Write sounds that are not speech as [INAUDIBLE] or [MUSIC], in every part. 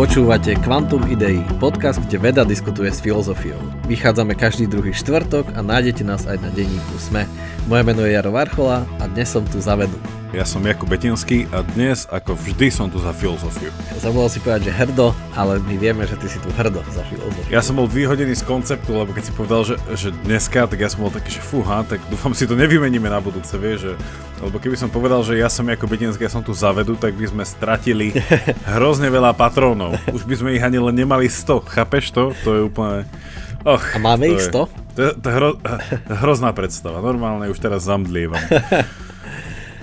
Počúvate Quantum Idei, podcast, kde veda diskutuje s filozofiou. Vychádzame každý druhý štvrtok a nájdete nás aj na denníku SME. Moje meno je Jaro Varchola a dnes som tu za vedu. Ja som Jakub Betinský a dnes, ako vždy, som tu za filozofiu. Zabudol si povedať, že hrdo, ale my vieme, že ty si tu hrdo za filozofiu. Ja som bol vyhodený z konceptu, lebo keď si povedal, že, že dneska, tak ja som bol taký, že fúha, tak dúfam si to nevymeníme na budúce, vieš, že, lebo keby som povedal, že ja som Jakub Betinský, ja som tu za vedu, tak by sme stratili [LAUGHS] hrozne veľa patrónov. Už by sme ich ani len nemali 100, chápeš to? To je úplne... Och, a máme ich 100? Je, to je, to je hro, hrozná predstava, normálne už teraz zamdlievam. [LAUGHS]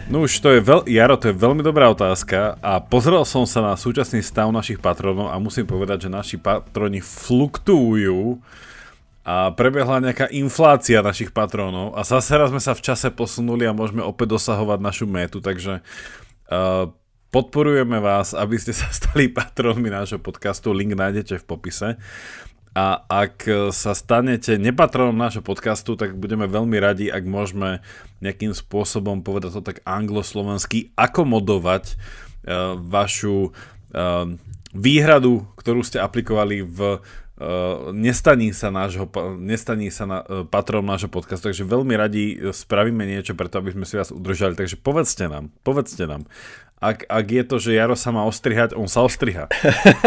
No už to je veľ... Jaro, to je veľmi dobrá otázka a pozrel som sa na súčasný stav našich patronov a musím povedať, že naši patroni fluktujú a prebehla nejaká inflácia našich patrónov a zase raz sme sa v čase posunuli a môžeme opäť dosahovať našu métu, takže uh, podporujeme vás, aby ste sa stali [LAUGHS] patrónmi nášho podcastu, link nájdete v popise. A ak sa stanete nepatronom nášho podcastu, tak budeme veľmi radi, ak môžeme nejakým spôsobom, povedať to tak angloslovensky, akomodovať uh, vašu uh, výhradu, ktorú ste aplikovali v Uh, nestaní sa, nášho, nestaní sa na, uh, patron nášho podcastu, takže veľmi radi spravíme niečo preto, aby sme si vás udržali, takže povedzte nám, povedzte nám, ak, ak je to, že Jaro sa má ostrihať, on sa ostriha.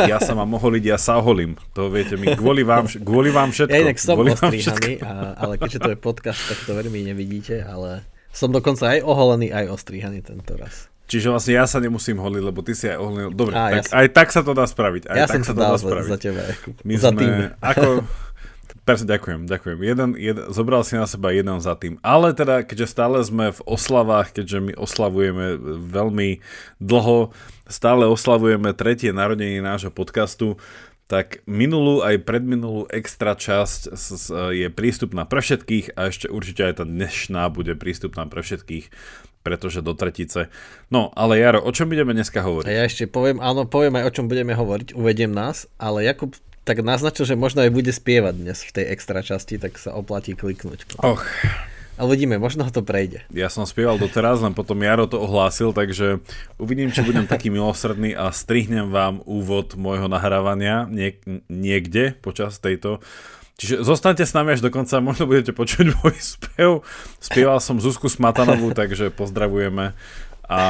Ja sa mám oholiť, ja sa oholím. To viete mi, kvôli vám, kvôli vám všetko. Ja inak som ostrihaný, a, ale keďže to je podcast, tak to veľmi nevidíte, ale som dokonca aj oholený, aj ostrihaný tento raz. Čiže vlastne ja sa nemusím holiť, lebo ty si aj oholený. Dobre, Á, tak, ja aj tak sa to dá spraviť. Aj ja tak som sa to dá spraviť. za teba. My za sme, tým. Ako, [LAUGHS] Presne, ďakujem, ďakujem. Jeden, jeden, zobral si na seba jeden za tým. Ale teda, keďže stále sme v oslavách, keďže my oslavujeme veľmi dlho, stále oslavujeme tretie narodenie nášho podcastu, tak minulú aj predminulú extra časť je prístupná pre všetkých a ešte určite aj tá dnešná bude prístupná pre všetkých pretože do tretice. No, ale Jaro, o čom budeme dneska hovoriť? Ja ešte poviem, áno, poviem aj o čom budeme hovoriť, uvediem nás, ale Jakub tak naznačil, že možno aj bude spievať dnes v tej extra časti, tak sa oplatí kliknúť. Och. Ale uvidíme, možno to prejde. Ja som spieval doteraz, len potom Jaro to ohlásil, takže uvidím, či budem taký milosrdný a strihnem vám úvod môjho nahrávania niek- niekde počas tejto Čiže zostaňte s nami až do konca, možno budete počuť môj spev. Spieval som Zuzku Smatanovú, takže pozdravujeme. A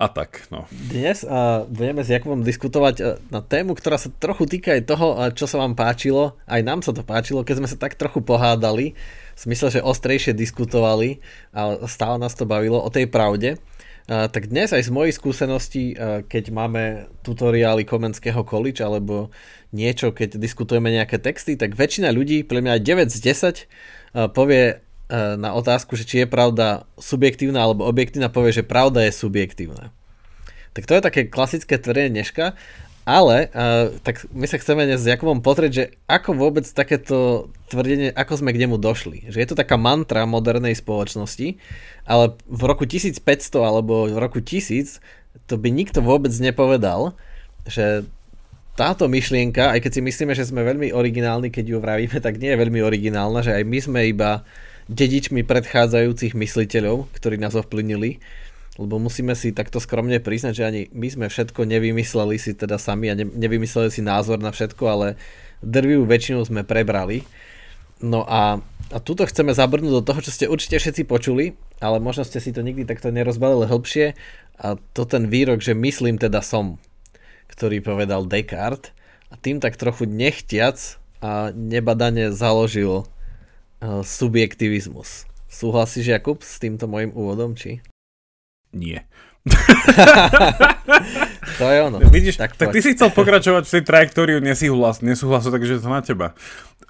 a tak, no. Dnes uh, budeme s Jakubom diskutovať uh, na tému, ktorá sa trochu týka aj toho, uh, čo sa vám páčilo. Aj nám sa to páčilo, keď sme sa tak trochu pohádali. V smysle, že ostrejšie diskutovali a stále nás to bavilo o tej pravde. Uh, tak dnes aj z mojej skúsenosti, uh, keď máme tutoriály Komenského college alebo niečo, keď diskutujeme nejaké texty, tak väčšina ľudí, pre mňa aj 9 z 10, uh, povie E, na otázku, že či je pravda subjektívna alebo objektívna, povie, že pravda je subjektívna. Tak to je také klasické tvrdenie dneška, ale uh, tak my sa chceme dnes s Jakubom pozrieť, že ako vôbec takéto tvrdenie, ako sme k nemu došli. Že je to taká mantra modernej spoločnosti, ale v roku 1500 alebo v roku 1000 to by nikto vôbec nepovedal, že táto myšlienka, aj keď si myslíme, že sme veľmi originálni, keď ju vravíme, tak nie je veľmi originálna, že aj my sme iba dedičmi predchádzajúcich mysliteľov, ktorí nás ovplyvnili, lebo musíme si takto skromne priznať, že ani my sme všetko nevymysleli si teda sami a ne, nevymysleli si názor na všetko, ale drvivú väčšinu sme prebrali. No a, a tuto chceme zabrnúť do toho, čo ste určite všetci počuli, ale možno ste si to nikdy takto nerozbalili hĺbšie a to ten výrok, že myslím teda som, ktorý povedal Descartes a tým tak trochu nechtiac a nebadane založil subjektivizmus. Súhlasíš, Jakub, s týmto môjim úvodom, či? Nie. [LAUGHS] to je ono. Vidíš, tak, tak ty si chcel pokračovať v tej trajektóriu nesúhlas, nesúhlasu, takže to na teba.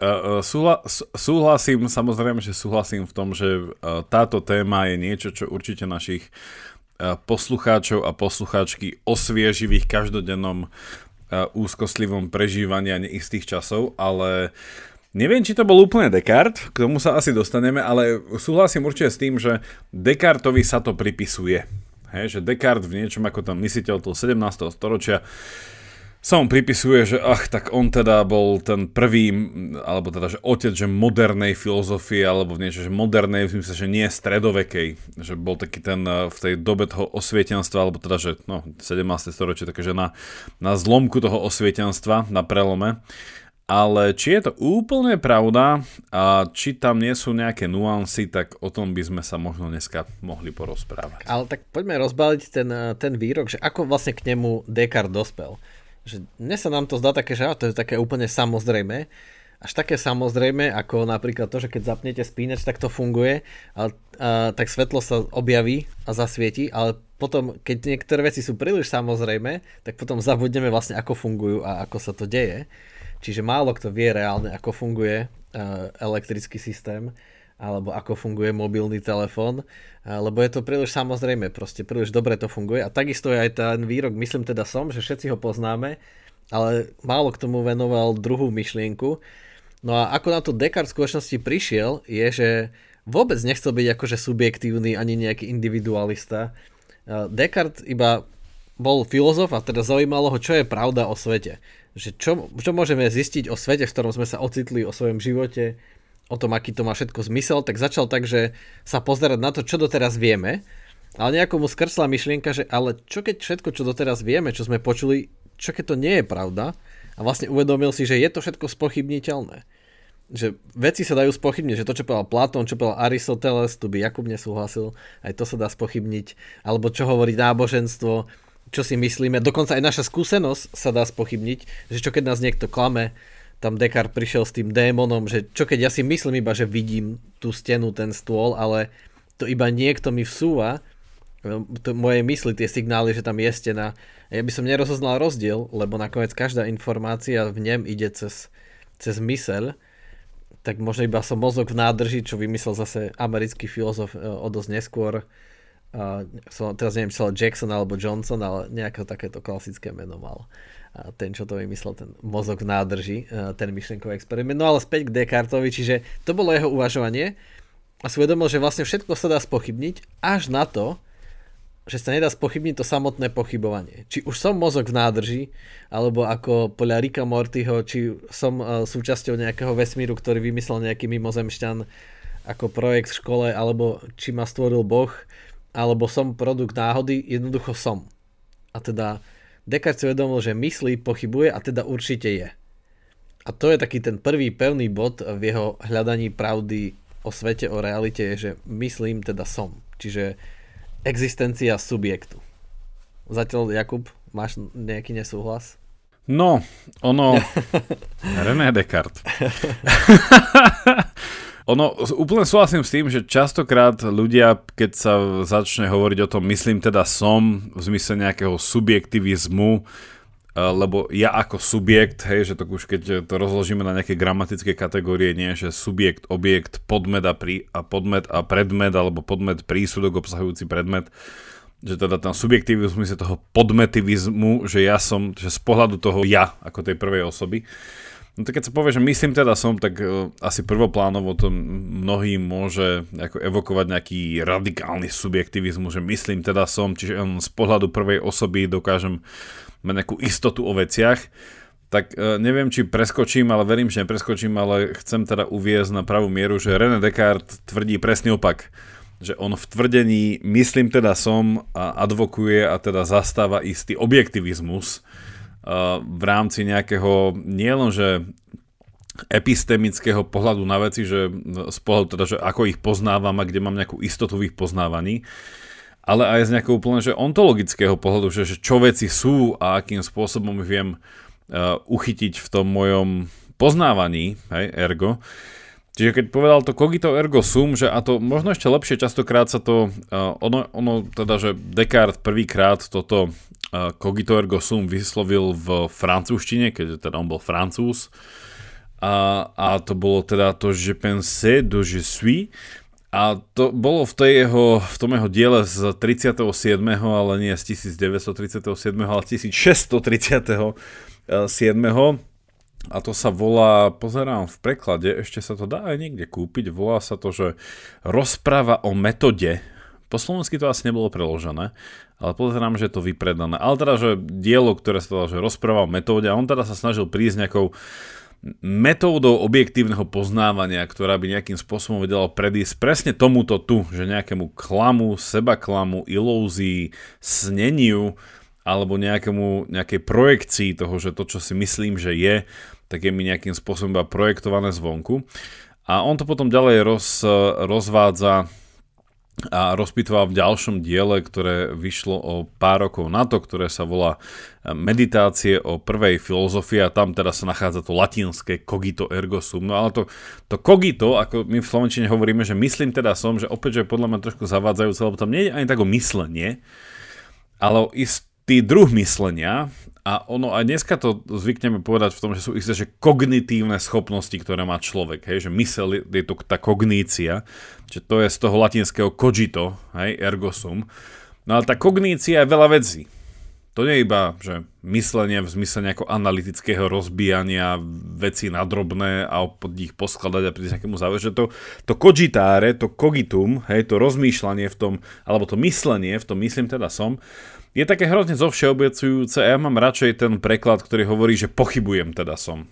Uh, súhla, súhlasím, samozrejme, že súhlasím v tom, že uh, táto téma je niečo, čo určite našich uh, poslucháčov a poslucháčky osvieži v ich každodennom úzkostlivom prežívaní a neistých časov, ale uh, Neviem, či to bol úplne Descartes, k tomu sa asi dostaneme, ale súhlasím určite s tým, že Descartovi sa to pripisuje. Hej, že Descartes v niečom ako tam mysliteľ toho 17. storočia sa mu pripisuje, že ach, tak on teda bol ten prvý, alebo teda, že otec, že modernej filozofie, alebo niečo, že modernej, v zmysle, že nie stredovekej, že bol taký ten eh, v tej dobe toho osvietenstva, alebo teda, že no, 17. storočie, takže na, na zlomku toho osvietenstva, na prelome. Ale či je to úplne pravda a či tam nie sú nejaké nuancy, tak o tom by sme sa možno dneska mohli porozprávať. Ale tak poďme rozbaliť ten, eh, ten výrok, že ako vlastne k nemu Descartes dospel že dnes sa nám to zdá také, že to je také úplne samozrejme, až také samozrejme, ako napríklad to, že keď zapnete spínač, tak to funguje, a, a, tak svetlo sa objaví a zasvieti, ale potom, keď niektoré veci sú príliš samozrejme, tak potom zabudneme vlastne, ako fungujú a ako sa to deje. Čiže málo kto vie reálne, ako funguje uh, elektrický systém alebo ako funguje mobilný telefón, lebo je to príliš samozrejme, proste príliš dobre to funguje a takisto je aj ten výrok, myslím teda som, že všetci ho poznáme, ale málo k tomu venoval druhú myšlienku. No a ako na to Descartes v skutočnosti prišiel, je, že vôbec nechcel byť akože subjektívny ani nejaký individualista. Descartes iba bol filozof a teda zaujímalo ho, čo je pravda o svete. Že čo, čo môžeme zistiť o svete, v ktorom sme sa ocitli, o svojom živote, o tom, aký to má všetko zmysel, tak začal tak, že sa pozerať na to, čo doteraz vieme, ale nejako mu skrsla myšlienka, že ale čo keď všetko, čo doteraz vieme, čo sme počuli, čo keď to nie je pravda? A vlastne uvedomil si, že je to všetko spochybniteľné. Že veci sa dajú spochybniť, že to, čo povedal Platón, čo povedal Aristoteles, tu by Jakub nesúhlasil, aj to sa dá spochybniť, alebo čo hovorí náboženstvo, čo si myslíme, dokonca aj naša skúsenosť sa dá spochybniť, že čo keď nás niekto klame, tam Descartes prišiel s tým démonom, že čo keď ja si myslím iba, že vidím tú stenu, ten stôl, ale to iba niekto mi vsúva to moje mysli, tie signály, že tam je stena. Ja by som nerozoznal rozdiel, lebo nakoniec každá informácia v ňom ide cez, cez myseľ, tak možno iba som mozog v nádrži, čo vymyslel zase americký filozof e, o dosť neskôr. Uh, som, teraz neviem, či Jackson alebo Johnson, ale nejaké takéto klasické meno mal ten, čo to vymyslel, ten mozog v nádrži, e, ten myšlenkový experiment. No ale späť k Descartovi, čiže to bolo jeho uvažovanie a svedomil, že vlastne všetko sa dá spochybniť až na to, že sa nedá spochybniť to samotné pochybovanie. Či už som mozog v nádrži, alebo ako podľa Rika Mortyho, či som e, súčasťou nejakého vesmíru, ktorý vymyslel nejaký mimozemšťan ako projekt v škole, alebo či ma stvoril Boh, alebo som produkt náhody, jednoducho som. A teda Descartes si uvedomil, že myslí, pochybuje a teda určite je. A to je taký ten prvý pevný bod v jeho hľadaní pravdy o svete, o realite, je, že myslím, teda som. Čiže existencia subjektu. Zatiaľ, Jakub, máš nejaký nesúhlas? No, ono... [LAUGHS] René Descartes. [LAUGHS] Ono, úplne súhlasím s tým, že častokrát ľudia, keď sa začne hovoriť o tom, myslím teda som, v zmysle nejakého subjektivizmu, eh, lebo ja ako subjekt, hej, že to už keď to rozložíme na nejaké gramatické kategórie, nie, že subjekt, objekt, podmet a, prí, a podmet a predmet, alebo podmet, prísudok obsahujúci predmet, že teda ten subjektivizmus je toho podmetivizmu, že ja som, že z pohľadu toho ja, ako tej prvej osoby, No tak keď sa povie, že myslím teda som, tak uh, asi prvoplánovo to mnohým môže ako evokovať nejaký radikálny subjektivizmus, že myslím teda som, čiže on z pohľadu prvej osoby dokážem mať nejakú istotu o veciach. Tak uh, neviem, či preskočím, ale verím, že nepreskočím, ale chcem teda uviezť na pravú mieru, že René Descartes tvrdí presný opak že on v tvrdení myslím teda som a advokuje a teda zastáva istý objektivizmus, v rámci nejakého nielenže epistemického pohľadu na veci, že z pohľadu teda, že ako ich poznávam a kde mám nejakú istotu v ich poznávaní, ale aj z nejakého úplne že ontologického pohľadu, že, že čo veci sú a akým spôsobom ich viem uh, uchytiť v tom mojom poznávaní, hej, ergo. Čiže keď povedal to cogito ergo sum, že a to možno ešte lepšie, častokrát sa to, uh, ono, ono teda, že Descartes prvýkrát toto cogito ergo sum vyslovil v francúzštine, keďže teda on bol francúz. A, a to bolo teda to, že pense de je suis. A to bolo v, tej jeho, v tom jeho diele z 37. ale nie z 1937. ale 1637. A to sa volá, pozerám v preklade, ešte sa to dá aj niekde kúpiť, volá sa to, že rozpráva o metode Po slovensky to asi nebolo preložené, ale pozerám, že je to vypredané. Ale teda, že dielo, ktoré sa teda, že rozprával o metóde a on teda sa snažil prísť nejakou metódou objektívneho poznávania, ktorá by nejakým spôsobom vedela predísť presne tomuto tu, že nejakému klamu, seba klamu, ilúzii, sneniu alebo nejakému, nejakej projekcii toho, že to, čo si myslím, že je, tak je mi nejakým spôsobom iba projektované zvonku. A on to potom ďalej roz, rozvádza a rozpitoval v ďalšom diele, ktoré vyšlo o pár rokov na to, ktoré sa volá Meditácie o prvej filozofii a tam teda sa nachádza to latinské cogito ergo sum. No ale to, to cogito, ako my v Slovenčine hovoríme, že myslím teda som, že opäť, že podľa mňa trošku zavádzajúce, lebo tam nie je ani tak o myslenie, ale o istý druh myslenia a ono aj dneska to zvykneme povedať v tom, že sú isté, že kognitívne schopnosti, ktoré má človek, hej, že mysel je to tá kognícia, že to je z toho latinského cogito, hej, ergo sum. No ale tá kognícia je veľa vecí. To nie je iba, že myslenie v zmysle nejako analytického rozbijania vecí na drobné a pod nich poskladať a prísť nejakému záveru, že to, to cogitáre, to cogitum, hej, to rozmýšľanie v tom, alebo to myslenie, v tom myslím teda som, je také hrozne zovšeobecujúce a ja mám radšej ten preklad, ktorý hovorí, že pochybujem teda som.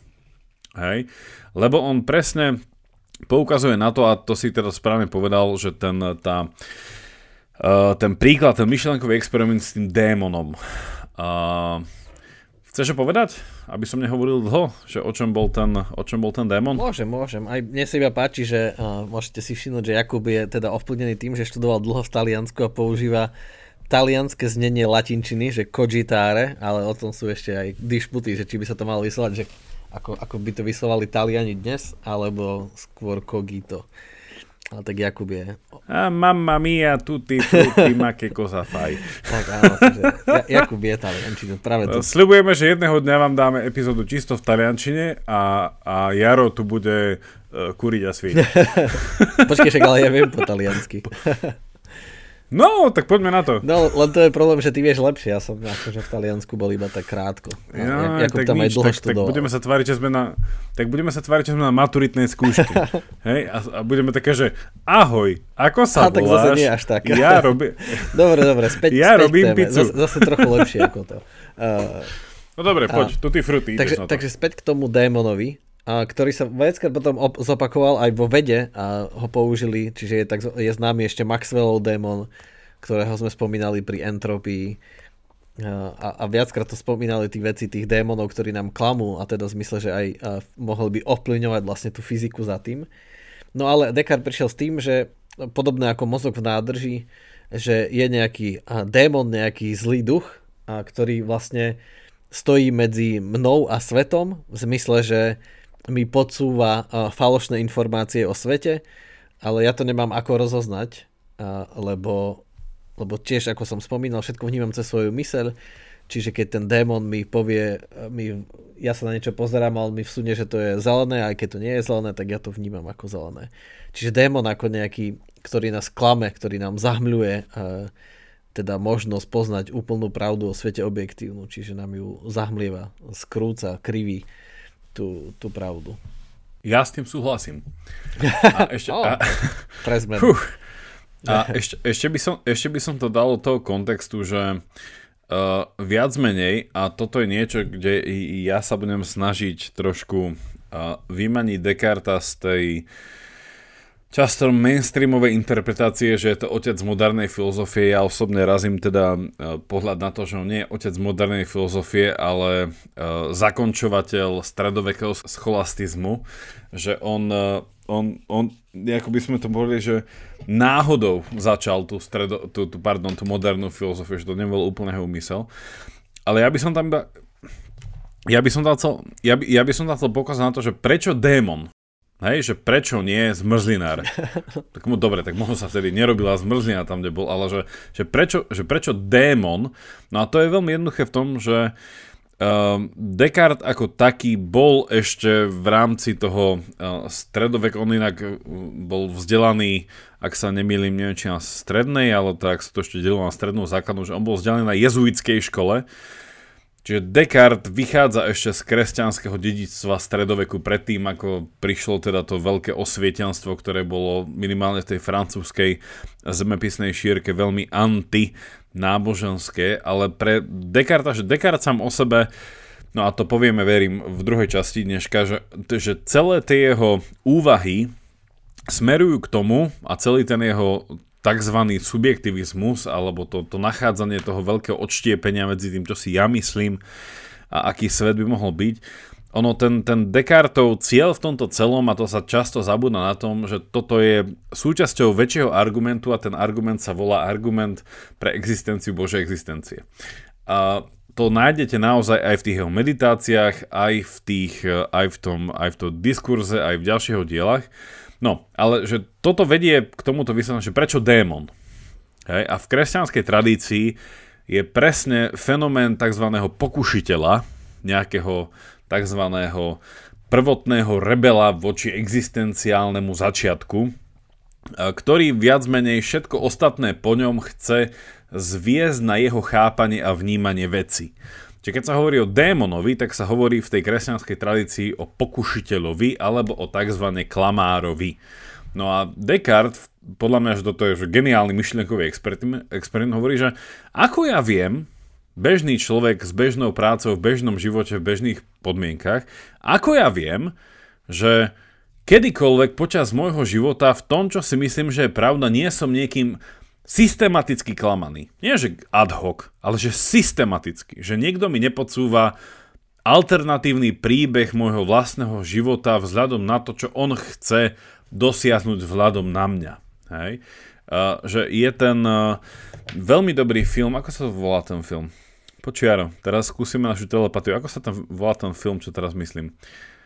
Hej? Lebo on presne poukazuje na to, a to si teda správne povedal, že ten, tá, uh, ten príklad, ten myšlenkový experiment s tým démonom. Uh, Chceš povedať, aby som nehovoril dlho, že o čom bol ten, o čom bol ten démon? Môžem, môžem. Aj mne sa iba páči, že uh, môžete si všimnúť, že Jakub je teda ovplyvnený tým, že študoval dlho v Taliansku a používa talianské znenie latinčiny, že kogitáre, ale o tom sú ešte aj dišputy, že či by sa to malo vyslovať, že ako, ako by to vyslovali Taliani dnes, alebo skôr cogito. Ale tak Jakub je... A mamma mia, tutti frutti, [LAUGHS] ma che cosa fai. Tak áno, takže Jakub je taliančina, práve to. Sľubujeme, že jedného dňa vám dáme epizódu čisto v taliančine a, a Jaro tu bude uh, kuriť a svíť. [LAUGHS] Počkej, však ale ja viem po taliansky. [LAUGHS] No, tak poďme na to. No, len to je problém, že ty vieš lepšie. Ja som akože v Taliansku bol iba tak krátko. Ja, Jakub tak tam nič, aj dlho tak, tak, budeme sa tváriť, že sme na, tak budeme sa tváriť, že sme na maturitnej skúške. [LAUGHS] Hej? A, a, budeme také, že ahoj, ako sa a, voláš? tak zase nie až tak. Ja robím... [LAUGHS] dobre, dobre, späť, ja späť robím pizzu. Zase, zase trochu lepšie ako to. [LAUGHS] Uh, no dobre, poď, tu ty fruty. Takže, takže späť k tomu démonovi ktorý sa veckrát potom op- zopakoval aj vo vede a ho použili, čiže je, tak, je známy ešte Maxwellov démon, ktorého sme spomínali pri entropii a, a viackrát to spomínali tí veci tých démonov, ktorí nám klamú a teda v zmysle, že aj a, mohol by ovplyvňovať vlastne tú fyziku za tým. No ale Descartes prišiel s tým, že podobné ako mozog v nádrži, že je nejaký a, démon, nejaký zlý duch, a, ktorý vlastne stojí medzi mnou a svetom v zmysle, že mi podsúva falošné informácie o svete, ale ja to nemám ako rozoznať, lebo, lebo tiež, ako som spomínal, všetko vnímam cez svoju myseľ, čiže keď ten démon mi povie, mi, ja sa na niečo pozerám a on mi vsunie, že to je zelené, aj keď to nie je zelené, tak ja to vnímam ako zelené. Čiže démon ako nejaký, ktorý nás klame, ktorý nám zahmľuje teda možnosť poznať úplnú pravdu o svete objektívnu, čiže nám ju zahmlieva, skrúca, kriví tú, tú pravdu. Ja s tým súhlasím. A [LAUGHS] ešte, oh, a, a [LAUGHS] ešte, ešte, by som, ešte by som to dal do toho kontextu, že uh, viac menej, a toto je niečo, kde ja sa budem snažiť trošku uh, vymaniť Descartes z tej uh, často mainstreamové interpretácie, že je to otec modernej filozofie. Ja osobne razím teda e, pohľad na to, že on nie je otec modernej filozofie, ale uh, zakončovateľ stredovekého scholastizmu, že on, uh, on, on ako by sme to povedali, že náhodou začal tú, stredo, tú, tú, pardon, tú modernú filozofiu, že to nebol úplne jeho úmysel. Ale ja by som tam iba ja by som dal chcel, ja by, ja by som dal pokazať na to, že prečo démon Hej, že prečo nie zmrzlinár? [LAUGHS] tak mu dobre, tak možno sa vtedy nerobila zmrzlina tam, kde bol, ale že, že, prečo, že prečo démon? No a to je veľmi jednoduché v tom, že uh, Descartes ako taký bol ešte v rámci toho uh, stredovek, on inak uh, bol vzdelaný, ak sa nemýlim, neviem či na strednej, ale tak sa to ešte delilo na strednú základnú, že on bol vzdelaný na jezuitskej škole, Čiže Descartes vychádza ešte z kresťanského dedičstva stredoveku predtým, ako prišlo teda to veľké osvietenstvo, ktoré bolo minimálne v tej francúzskej zemepisnej šírke veľmi anti-náboženské, ale pre Descartes, že Descartes sám o sebe, no a to povieme, verím, v druhej časti dneška, že, že celé tie jeho úvahy smerujú k tomu a celý ten jeho tzv. subjektivizmus alebo to, to nachádzanie toho veľkého odštiepenia medzi tým, čo si ja myslím a aký svet by mohol byť. Ono, ten, ten Descartov cieľ v tomto celom, a to sa často zabúda na tom, že toto je súčasťou väčšieho argumentu a ten argument sa volá argument pre existenciu Božej existencie. A to nájdete naozaj aj v tých jeho meditáciách, aj v, tých, aj v tom, aj v tom diskurze, aj v ďalších dielach. No, ale že toto vedie k tomuto vysvetleniu, že prečo démon? Hej? A v kresťanskej tradícii je presne fenomén tzv. pokušiteľa, nejakého tzv. prvotného rebela voči existenciálnemu začiatku, ktorý viac menej všetko ostatné po ňom chce zviezť na jeho chápanie a vnímanie veci. Čiže keď sa hovorí o démonovi, tak sa hovorí v tej kresťanskej tradícii o pokušiteľovi alebo o tzv. klamárovi. No a Descartes, podľa mňa, že toto je že geniálny myšlienkový experiment, experiment, hovorí, že ako ja viem, bežný človek s bežnou prácou v bežnom živote, v bežných podmienkach, ako ja viem, že kedykoľvek počas môjho života v tom, čo si myslím, že je pravda, nie som niekým systematicky klamaný. Nie, že ad hoc, ale že systematicky. Že niekto mi nepodsúva alternatívny príbeh môjho vlastného života vzhľadom na to, čo on chce dosiahnuť vzhľadom na mňa. Hej? Uh, že je ten uh, veľmi dobrý film, ako sa volá ten film? Počiaro, teraz skúsime našu telepatiu. Ako sa tam volá ten film, čo teraz myslím? Uh,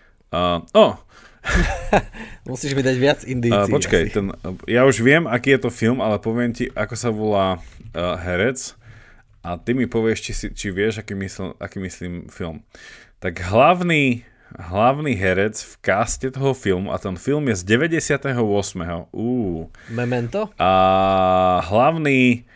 oh, [LAUGHS] Musíš mi dať viac indícií. Uh, počkaj, ten, ja už viem, aký je to film, ale poviem ti, ako sa volá uh, herec a ty mi povieš, či, si, či vieš, aký, mysl, aký myslím film. Tak hlavný, hlavný herec v caste toho filmu, a ten film je z 98. Uh. Memento? A hlavný,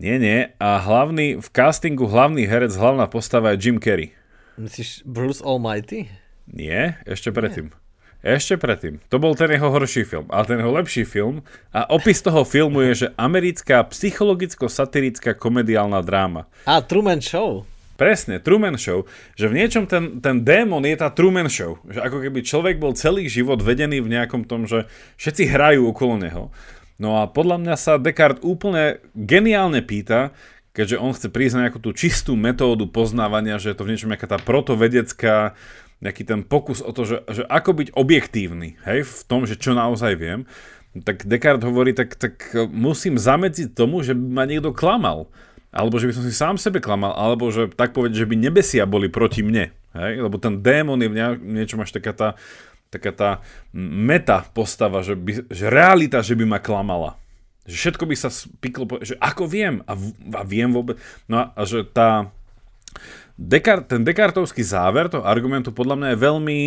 nie, nie, a hlavný, v castingu hlavný herec, hlavná postava je Jim Carrey. Myslíš Bruce Almighty? Nie, ešte predtým. Nie. Ešte predtým. To bol ten jeho horší film. Ale ten jeho lepší film a opis toho filmu je, že americká psychologicko-satirická komediálna dráma. A Truman Show. Presne, Truman Show. Že v niečom ten, ten démon je tá Truman Show. Že ako keby človek bol celý život vedený v nejakom tom, že všetci hrajú okolo neho. No a podľa mňa sa Descartes úplne geniálne pýta, keďže on chce prísť na nejakú tú čistú metódu poznávania, že je to v niečom nejaká tá protovedecká nejaký ten pokus o to, že, že ako byť objektívny, hej, v tom, že čo naozaj viem, tak Descartes hovorí, tak, tak musím zamedziť tomu, že by ma niekto klamal. Alebo že by som si sám sebe klamal, alebo že tak povedať, že by nebesia boli proti mne. Hej? Lebo ten démon je v niečom až taká tá, taká tá meta postava, že, by, že realita, že by ma klamala. Že všetko by sa spiklo, že ako viem a, a viem vôbec. No a, a že tá, Descartes, ten Descartovský záver toho argumentu podľa mňa je veľmi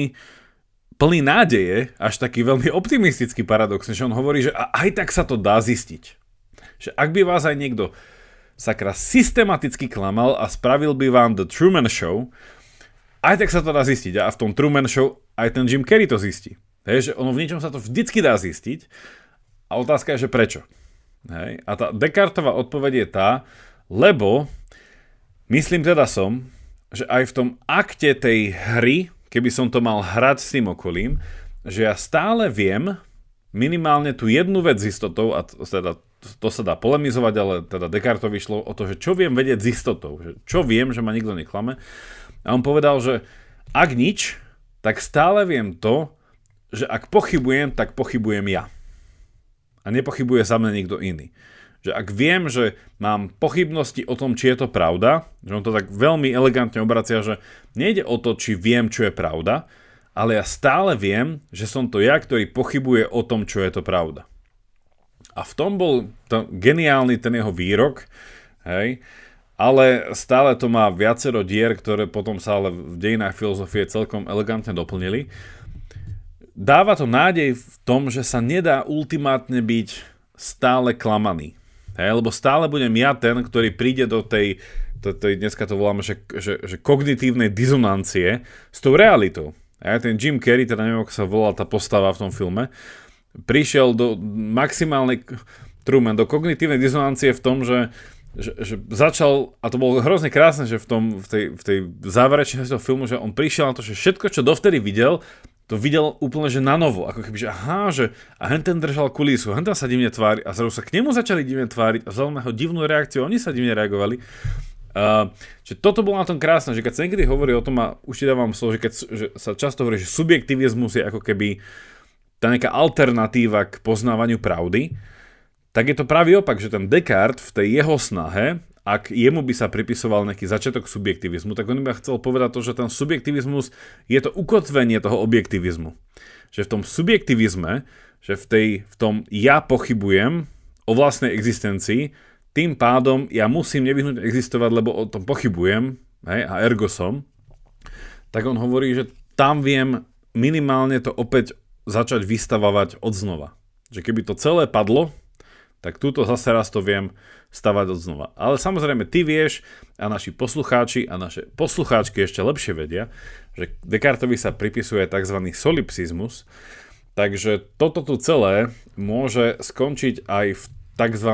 plný nádeje, až taký veľmi optimistický paradox, že on hovorí, že aj tak sa to dá zistiť. Že ak by vás aj niekto sakra systematicky klamal a spravil by vám The Truman Show, aj tak sa to dá zistiť. A v tom Truman Show aj ten Jim Carrey to zistí. Hej, že ono v niečom sa to vždycky dá zistiť a otázka je, že prečo. Hej? A tá Descartová odpoveď je tá, lebo myslím teda som, že aj v tom akte tej hry, keby som to mal hrať s tým okolím, že ja stále viem minimálne tú jednu vec s istotou, a teda, to sa dá polemizovať, ale teda Descartes vyšlo o to, že čo viem vedieť s istotou, že čo viem, že ma nikto neklame. A on povedal, že ak nič, tak stále viem to, že ak pochybujem, tak pochybujem ja. A nepochybuje za mňa nikto iný že ak viem, že mám pochybnosti o tom, či je to pravda, že on to tak veľmi elegantne obracia, že nejde o to, či viem, čo je pravda, ale ja stále viem, že som to ja, ktorý pochybuje o tom, čo je to pravda. A v tom bol to geniálny ten jeho výrok, hej, ale stále to má viacero dier, ktoré potom sa ale v dejinách filozofie celkom elegantne doplnili. Dáva to nádej v tom, že sa nedá ultimátne byť stále klamaný. Hej, lebo stále budem ja ten, ktorý príde do tej, to, to, dneska to voláme, že, že, že kognitívnej dizonancie s tou realitou. A ten Jim Carrey, teda neviem, ako sa volala tá postava v tom filme, prišiel do maximálnej Truman, do kognitívnej dizonancie v tom, že, že, že začal, a to bolo hrozne krásne, že v, tom, v tej, v tej záverečnej filmu, že on prišiel na to, že všetko, čo dovtedy videl, to videl úplne, že na novo, ako keby, že aha, že a hen ten držal kulisu, hen sa divne tvári a zrazu sa k nemu začali divne tváriť a vzal na ho divnú reakciu, oni sa divne reagovali. Uh, toto bolo na tom krásne, že keď sa niekedy hovorí o tom, a už ti dávam slovo, že keď že sa často hovorí, že subjektivizmus je ako keby tá nejaká alternatíva k poznávaniu pravdy, tak je to pravý opak, že ten Descartes v tej jeho snahe ak jemu by sa pripisoval nejaký začiatok subjektivizmu, tak on by chcel povedať to, že ten subjektivizmus je to ukotvenie toho objektivizmu. Že v tom subjektivizme, že v, tej, v tom ja pochybujem o vlastnej existencii, tým pádom ja musím nevyhnúť existovať, lebo o tom pochybujem, hej, a ergo som, tak on hovorí, že tam viem minimálne to opäť začať vystavovať od znova. Že keby to celé padlo, tak túto zase raz to viem stavať od znova. Ale samozrejme, ty vieš a naši poslucháči a naše poslucháčky ešte lepšie vedia, že Descartovi sa pripisuje tzv. solipsizmus, takže toto tu celé môže skončiť aj v tzv.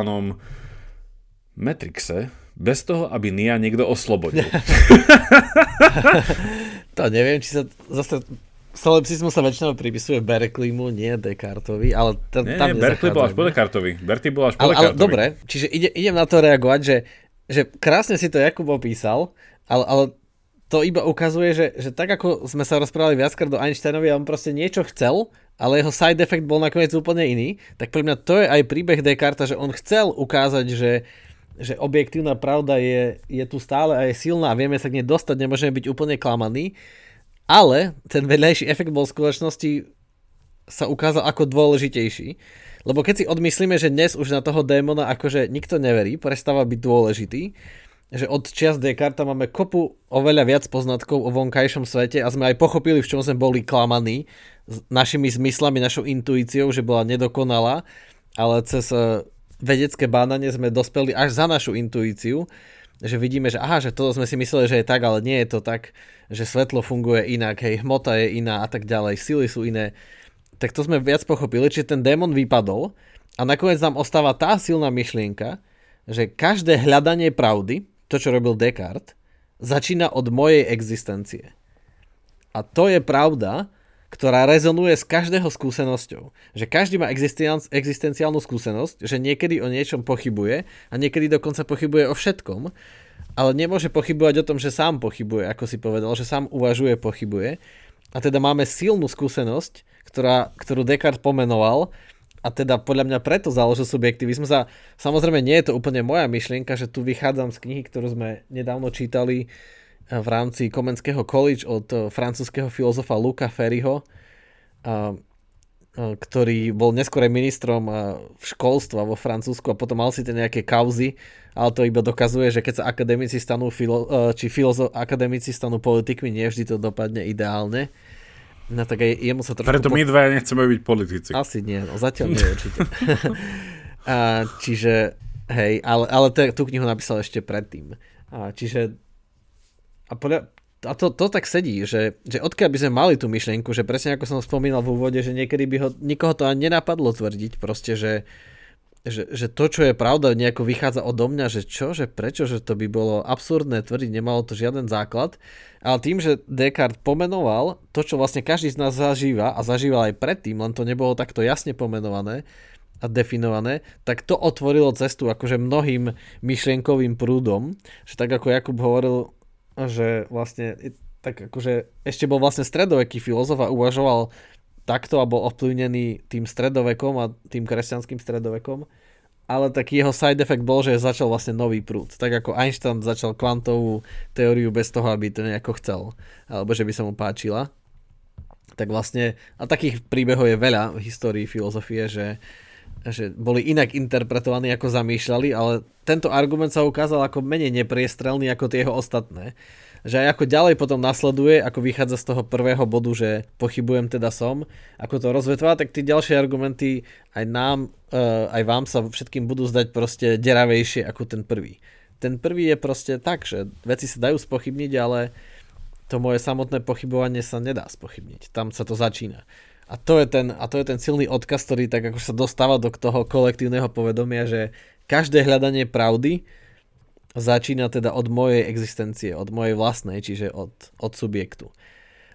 Matrixe, bez toho, aby Nia niekto oslobodil. [LAUGHS] to neviem, či sa zase Solipsizmus sa väčšinou pripisuje Berkeleymu, nie Descartovi, ale t- nie, tam nie, Berkeley bol až po Descartovi. Berkeley bol až po ale, ale, dobre, čiže ide, idem na to reagovať, že, že krásne si to Jakub opísal, ale, ale to iba ukazuje, že, že tak ako sme sa rozprávali viackrát do Einsteinovi a on proste niečo chcel, ale jeho side effect bol nakoniec úplne iný, tak pre mňa to je aj príbeh Descartes, že on chcel ukázať, že že objektívna pravda je, je tu stále a je silná a vieme sa k nej dostať, nemôžeme byť úplne klamaní, ale ten vedľajší efekt bol v skutočnosti sa ukázal ako dôležitejší. Lebo keď si odmyslíme, že dnes už na toho démona akože nikto neverí, prestáva byť dôležitý, že od čias Descartes máme kopu oveľa viac poznatkov o vonkajšom svete a sme aj pochopili, v čom sme boli klamaní s našimi zmyslami, našou intuíciou, že bola nedokonalá, ale cez eh, vedecké bádanie sme dospeli až za našu intuíciu že vidíme, že aha, že to sme si mysleli, že je tak, ale nie je to tak, že svetlo funguje inak, hej, hmota je iná a tak ďalej, sily sú iné. Tak to sme viac pochopili, či ten démon vypadol a nakoniec nám ostáva tá silná myšlienka, že každé hľadanie pravdy, to čo robil Descartes, začína od mojej existencie. A to je pravda, ktorá rezonuje s každého skúsenosťou. Že každý má existenciálnu skúsenosť, že niekedy o niečom pochybuje a niekedy dokonca pochybuje o všetkom, ale nemôže pochybovať o tom, že sám pochybuje, ako si povedal, že sám uvažuje, pochybuje. A teda máme silnú skúsenosť, ktorá, ktorú Descartes pomenoval a teda podľa mňa preto založil subjektivizmus a samozrejme nie je to úplne moja myšlienka, že tu vychádzam z knihy, ktorú sme nedávno čítali v rámci Komenského college od eh, francúzského filozofa Luca Ferryho, ktorý bol neskôr aj ministrom školstva vo Francúzsku a potom mal si tie nejaké kauzy, ale to iba dokazuje, že keď sa akademici stanú, filo, eh, či filozof, akademici stanú politikmi, nie vždy to dopadne ideálne. No tak aj jemu sa trošku... Preto my dvaja nechceme byť politici. Asi nie, no zatiaľ nie [LAUGHS] určite. a, čiže, hej, ale, ale tú knihu napísal ešte predtým. A, čiže a, podľa, a to, to tak sedí, že, že odkiaľ by sme mali tú myšlienku, že presne ako som spomínal v úvode, že niekedy by ho, nikoho to ani nenapadlo tvrdiť, proste, že, že, že to, čo je pravda, nejako vychádza odo mňa, že čo, že prečo, že to by bolo absurdné tvrdiť, nemalo to žiaden základ. Ale tým, že Descartes pomenoval to, čo vlastne každý z nás zažíva a zažíval aj predtým, len to nebolo takto jasne pomenované a definované, tak to otvorilo cestu akože mnohým myšlienkovým prúdom, že tak ako Jakub hovoril, že vlastne tak akože ešte bol vlastne stredoveký filozof a uvažoval takto a bol ovplyvnený tým stredovekom a tým kresťanským stredovekom. Ale taký jeho side effect bol, že začal vlastne nový prúd. Tak ako Einstein začal kvantovú teóriu bez toho, aby to nejako chcel. Alebo že by sa mu páčila. Tak vlastne, a takých príbehov je veľa v histórii filozofie, že, že boli inak interpretovaní, ako zamýšľali, ale tento argument sa ukázal ako menej nepriestrelný ako tie jeho ostatné. Že aj ako ďalej potom nasleduje, ako vychádza z toho prvého bodu, že pochybujem teda som, ako to rozvetvá, tak tie ďalšie argumenty aj nám, uh, aj vám sa všetkým budú zdať proste deravejšie ako ten prvý. ten prvý je proste tak, že veci sa dajú spochybniť, ale to moje samotné pochybovanie sa nedá spochybniť. Tam sa to začína. A to je ten, a to je ten silný odkaz, ktorý tak ako sa dostáva do toho kolektívneho povedomia, že každé hľadanie pravdy začína teda od mojej existencie, od mojej vlastnej, čiže od, od subjektu.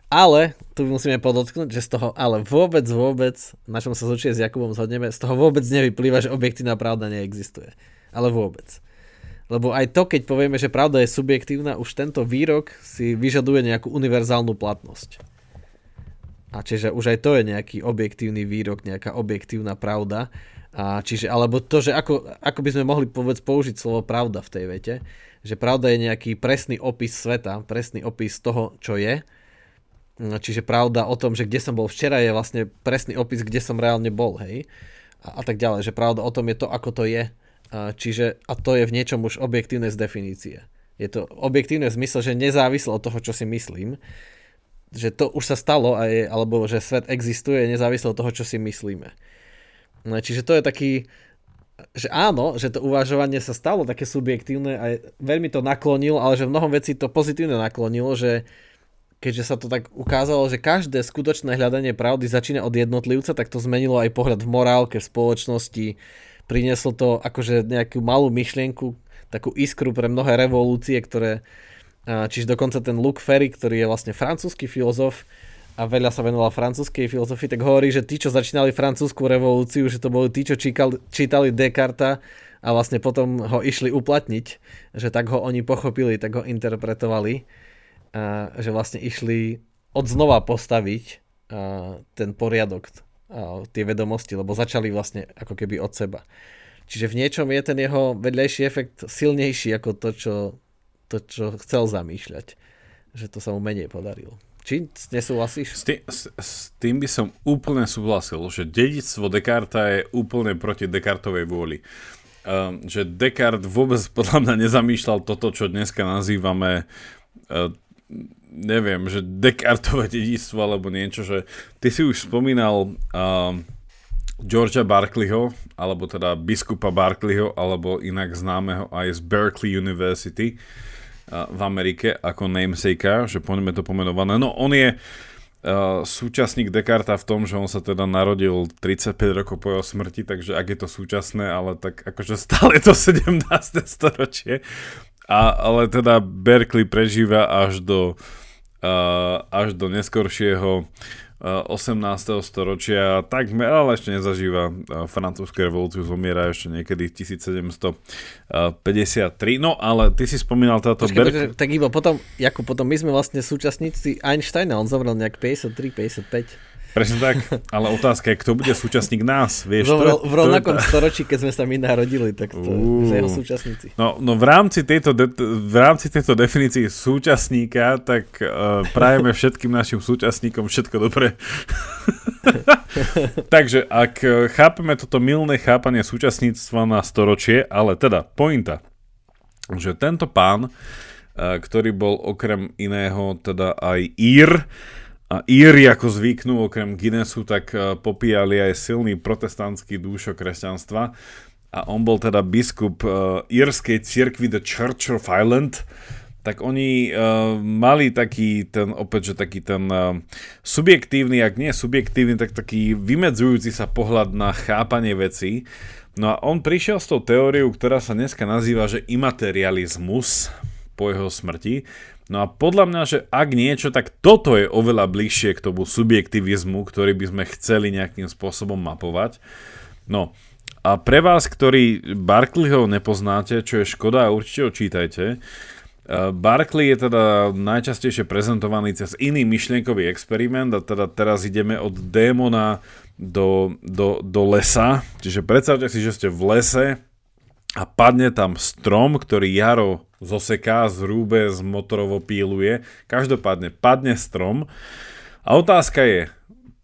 Ale, tu musíme podotknúť, že z toho, ale vôbec, vôbec, na čom sa zúčie s Jakubom zhodneme, z toho vôbec nevyplýva, že objektívna pravda neexistuje. Ale vôbec. Lebo aj to, keď povieme, že pravda je subjektívna, už tento výrok si vyžaduje nejakú univerzálnu platnosť. A čiže už aj to je nejaký objektívny výrok, nejaká objektívna pravda. A čiže, alebo to, že ako, ako by sme mohli povedz, použiť slovo pravda v tej vete, že pravda je nejaký presný opis sveta, presný opis toho, čo je, No, čiže pravda o tom, že kde som bol včera je vlastne presný opis, kde som reálne bol, hej. A, a tak ďalej, že pravda o tom je to, ako to je. Čiže, a to je v niečom už objektívne z definície. Je to objektívne v zmysle, že nezávislo od toho, čo si myslím, že to už sa stalo, a je, alebo že svet existuje nezávislo od toho, čo si myslíme. No, čiže to je taký, že áno, že to uvažovanie sa stalo také subjektívne a veľmi to naklonilo, ale že v mnohom veci to pozitívne naklonilo, že keďže sa to tak ukázalo, že každé skutočné hľadanie pravdy začína od jednotlivca, tak to zmenilo aj pohľad v morálke, v spoločnosti. Prinieslo to akože nejakú malú myšlienku, takú iskru pre mnohé revolúcie, ktoré, čiže dokonca ten Luc Ferry, ktorý je vlastne francúzsky filozof a veľa sa venoval francúzskej filozofii, tak hovorí, že tí, čo začínali francúzskú revolúciu, že to boli tí, čo číkali, čítali Descartes a vlastne potom ho išli uplatniť, že tak ho oni pochopili, tak ho interpretovali že vlastne išli od znova postaviť ten poriadok, tie vedomosti, lebo začali vlastne ako keby od seba. Čiže v niečom je ten jeho vedľajší efekt silnejší ako to, čo, to, čo chcel zamýšľať. Že to sa mu menej podarilo. Či nesúhlasíš? S tým, s, s tým by som úplne súhlasil, že dedictvo Descarta je úplne proti Descartovej vôli. Um, že Descartes vôbec podľa mňa nezamýšľal toto, čo dneska nazývame uh, neviem, že Descartové dedictvo alebo niečo, že ty si už spomínal uh, Georgia Barkleyho, alebo teda biskupa Barkleyho, alebo inak známeho aj z Berkeley University uh, v Amerike ako namesake, že poďme to pomenované. No on je uh, súčasník Descarta v tom, že on sa teda narodil 35 rokov po jeho smrti, takže ak je to súčasné, ale tak akože stále je to 17. storočie. A, ale teda Berkeley prežíva až do, uh, až do neskoršieho uh, 18. storočia, tak ale ešte nezažíva uh, francúzsku revolúciu, zomiera ešte niekedy 1753. No ale ty si spomínal táto Počkej, Berkeley... Tak iba potom, ako potom my sme vlastne súčasníci Einsteina, on zomrel nejak 53-55. Presne tak, ale otázka je, kto bude súčasník nás, vieš? V, to, v rovnakom to storočí, keď sme sa my narodili, tak to uh, jeho súčasníci. No, no v, rámci tejto de, v rámci tejto definícii súčasníka, tak uh, prajeme všetkým našim súčasníkom všetko dobré. [LAUGHS] Takže ak e, chápeme toto milné chápanie súčasníctva na storočie, ale teda pointa, že tento pán, uh, ktorý bol okrem iného teda aj Ír, Íri, ako zvyknú, okrem Guinnessu, tak e, popíjali aj silný protestantský dúšok kresťanstva. A on bol teda biskup uh, írskej cirkvi The Church of Ireland. Tak oni uh, mali taký ten, opäť, že taký ten uh, subjektívny, ak nie subjektívny, tak taký vymedzujúci sa pohľad na chápanie veci. No a on prišiel s tou teóriou, ktorá sa dneska nazýva, že imaterializmus po jeho smrti. No a podľa mňa, že ak niečo, tak toto je oveľa bližšie k tomu subjektivizmu, ktorý by sme chceli nejakým spôsobom mapovať. No a pre vás, ktorí Barclayho nepoznáte, čo je škoda, určite ho čítajte. Eh, Barclay je teda najčastejšie prezentovaný cez iný myšlienkový experiment a teda teraz ideme od démona do, do, do lesa. Čiže predstavte si, že ste v lese a padne tam strom, ktorý Jaro zoseká, zrúbe, motorovo píluje. Každopádne padne strom a otázka je,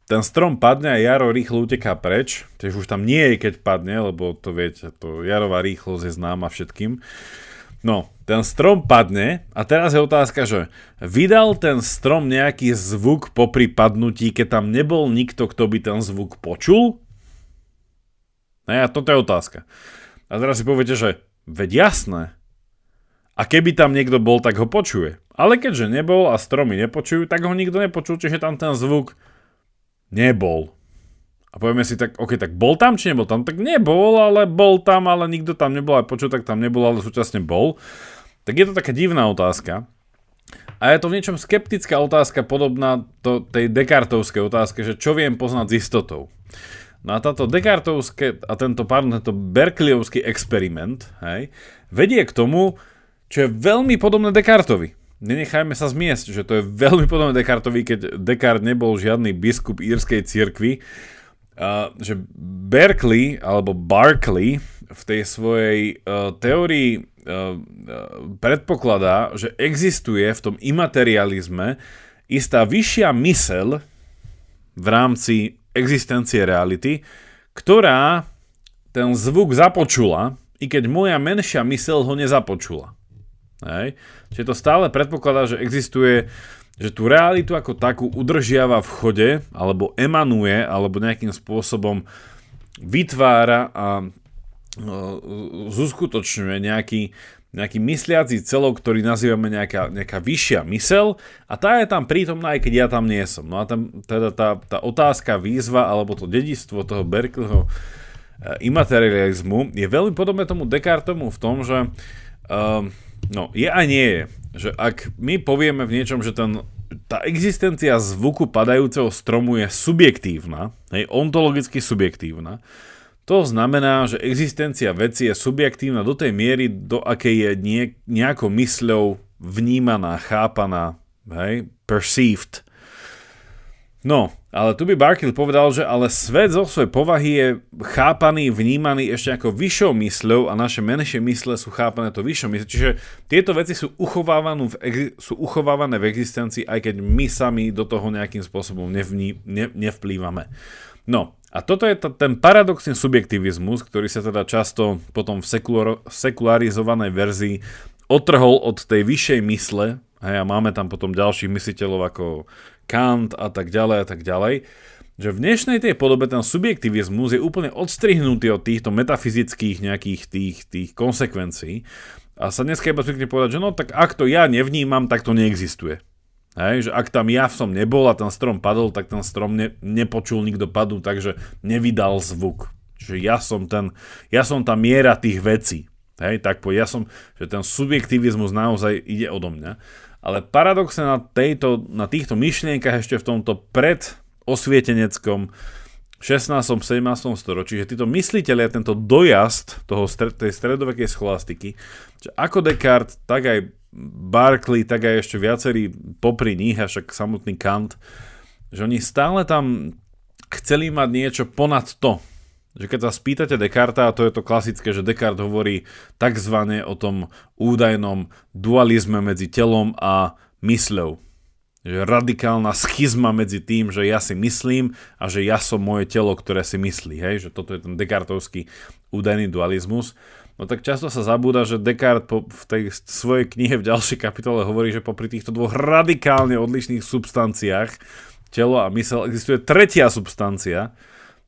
ten strom padne a Jaro rýchlo uteká preč, tiež už tam nie je, keď padne, lebo to viete, to Jarová rýchlosť je známa všetkým. No, ten strom padne a teraz je otázka, že vydal ten strom nejaký zvuk po pripadnutí, keď tam nebol nikto, kto by ten zvuk počul? No ja, toto je otázka. A teraz si poviete, že veď jasné, A keby tam niekto bol, tak ho počuje. Ale keďže nebol a stromy nepočujú, tak ho nikto nepočul, čiže tam ten zvuk nebol. A povieme si tak, ok, tak bol tam či nebol tam? Tak nebol, ale bol tam, ale nikto tam nebol a počul, tak tam nebol, ale súčasne bol. Tak je to taká divná otázka. A je to v niečom skeptická otázka, podobná to, tej Descartovskej otázke, že čo viem poznať s istotou. No a táto Descartovské a tento, pardon, tento Berkeleyovský experiment hej, vedie k tomu, čo je veľmi podobné Descartovi. Nenechajme sa zmiesť, že to je veľmi podobné Descartovi, keď Descartes nebol žiadny biskup írskej cirkvi, uh, že Berkeley alebo Barkley v tej svojej uh, teórii uh, predpokladá, že existuje v tom imaterializme istá vyššia mysel v rámci existencie reality, ktorá ten zvuk započula, i keď moja menšia mysel ho nezapočula. Hej. Čiže to stále predpokladá, že existuje, že tú realitu ako takú udržiava v chode, alebo emanuje, alebo nejakým spôsobom vytvára a zuskutočňuje nejaký, nejaký mysliaci celok, ktorý nazývame nejaká, nejaká vyššia mysel a tá je tam prítomná, aj keď ja tam nie som. No a tam, teda tá, tá otázka, výzva alebo to dedistvo toho Berkeleyho eh, imaterializmu je veľmi podobné tomu Descartomu v tom, že uh, no, je a nie je. Že ak my povieme v niečom, že ten, tá existencia zvuku padajúceho stromu je subjektívna, hej, ontologicky subjektívna, to znamená, že existencia veci je subjektívna do tej miery, do akej je nejakou mysľou vnímaná, chápaná, hej, perceived. No, ale tu by Barkill povedal, že ale svet zo svojej povahy je chápaný, vnímaný ešte ako vyššou mysľou a naše menšie mysle sú chápané to vyššou mysľou. Čiže tieto veci sú uchovávané, v, sú uchovávané v existencii, aj keď my sami do toho nejakým spôsobom nevní, ne, nevplývame. No, a toto je t- ten paradoxný subjektivizmus, ktorý sa teda často potom v sekular- sekularizovanej verzii otrhol od tej vyššej mysle, hej, a máme tam potom ďalších mysliteľov ako Kant a tak ďalej a tak ďalej, že v dnešnej tej podobe ten subjektivizmus je úplne odstrihnutý od týchto metafyzických nejakých tých, tých konsekvencií a sa dneska iba zvykne povedať, že no tak ak to ja nevnímam, tak to neexistuje. Hej, že ak tam ja som nebol a ten strom padol, tak ten strom ne, nepočul nikto padu, takže nevydal zvuk. Čiže ja som, ten, ja som tá miera tých vecí. Hej, tak po, ja som, že ten subjektivizmus naozaj ide odo mňa. Ale paradoxne na, tejto, na týchto myšlienkach ešte v tomto pred osvieteneckom 16. 17. storočí, že títo mysliteľia, tento dojazd toho, tej stredovekej scholastiky, že ako Descartes, tak aj Barclay, tak aj ešte viacerí popri nich, a však samotný Kant, že oni stále tam chceli mať niečo ponad to, že keď sa spýtate Descarta, a to je to klasické, že Descartes hovorí takzvané o tom údajnom dualizme medzi telom a mysľou. Že radikálna schizma medzi tým, že ja si myslím a že ja som moje telo, ktoré si myslí. Hej? Že toto je ten Descartovský údajný dualizmus. No tak často sa zabúda, že Descartes po, v tej svojej knihe v ďalšej kapitole hovorí, že popri týchto dvoch radikálne odlišných substanciách telo a mysel existuje tretia substancia,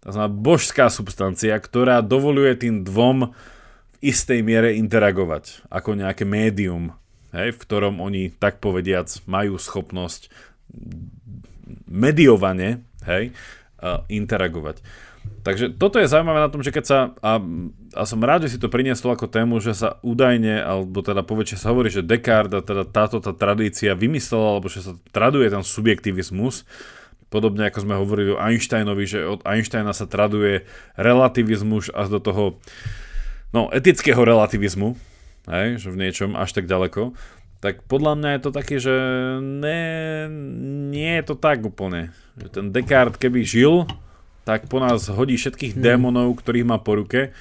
tzv. božská substancia, ktorá dovoluje tým dvom v istej miere interagovať, ako nejaké médium, hej, v ktorom oni, tak povediac, majú schopnosť mediovane hej, interagovať. Takže toto je zaujímavé na tom, že keď sa, a, a som rád, že si to prinieslo ako tému, že sa údajne, alebo teda poväčšie sa hovorí, že Descartes teda táto tá tradícia vymyslela, alebo že sa traduje ten subjektivizmus, Podobne ako sme hovorili o Einsteinovi, že od Einsteina sa traduje relativizmus až do toho no, etického relativizmu, hej, že v niečom až tak ďaleko. Tak podľa mňa je to také, že ne, nie je to tak úplne. Že ten Descartes, keby žil, tak po nás hodí všetkých hmm. démonov, ktorých má po ruke.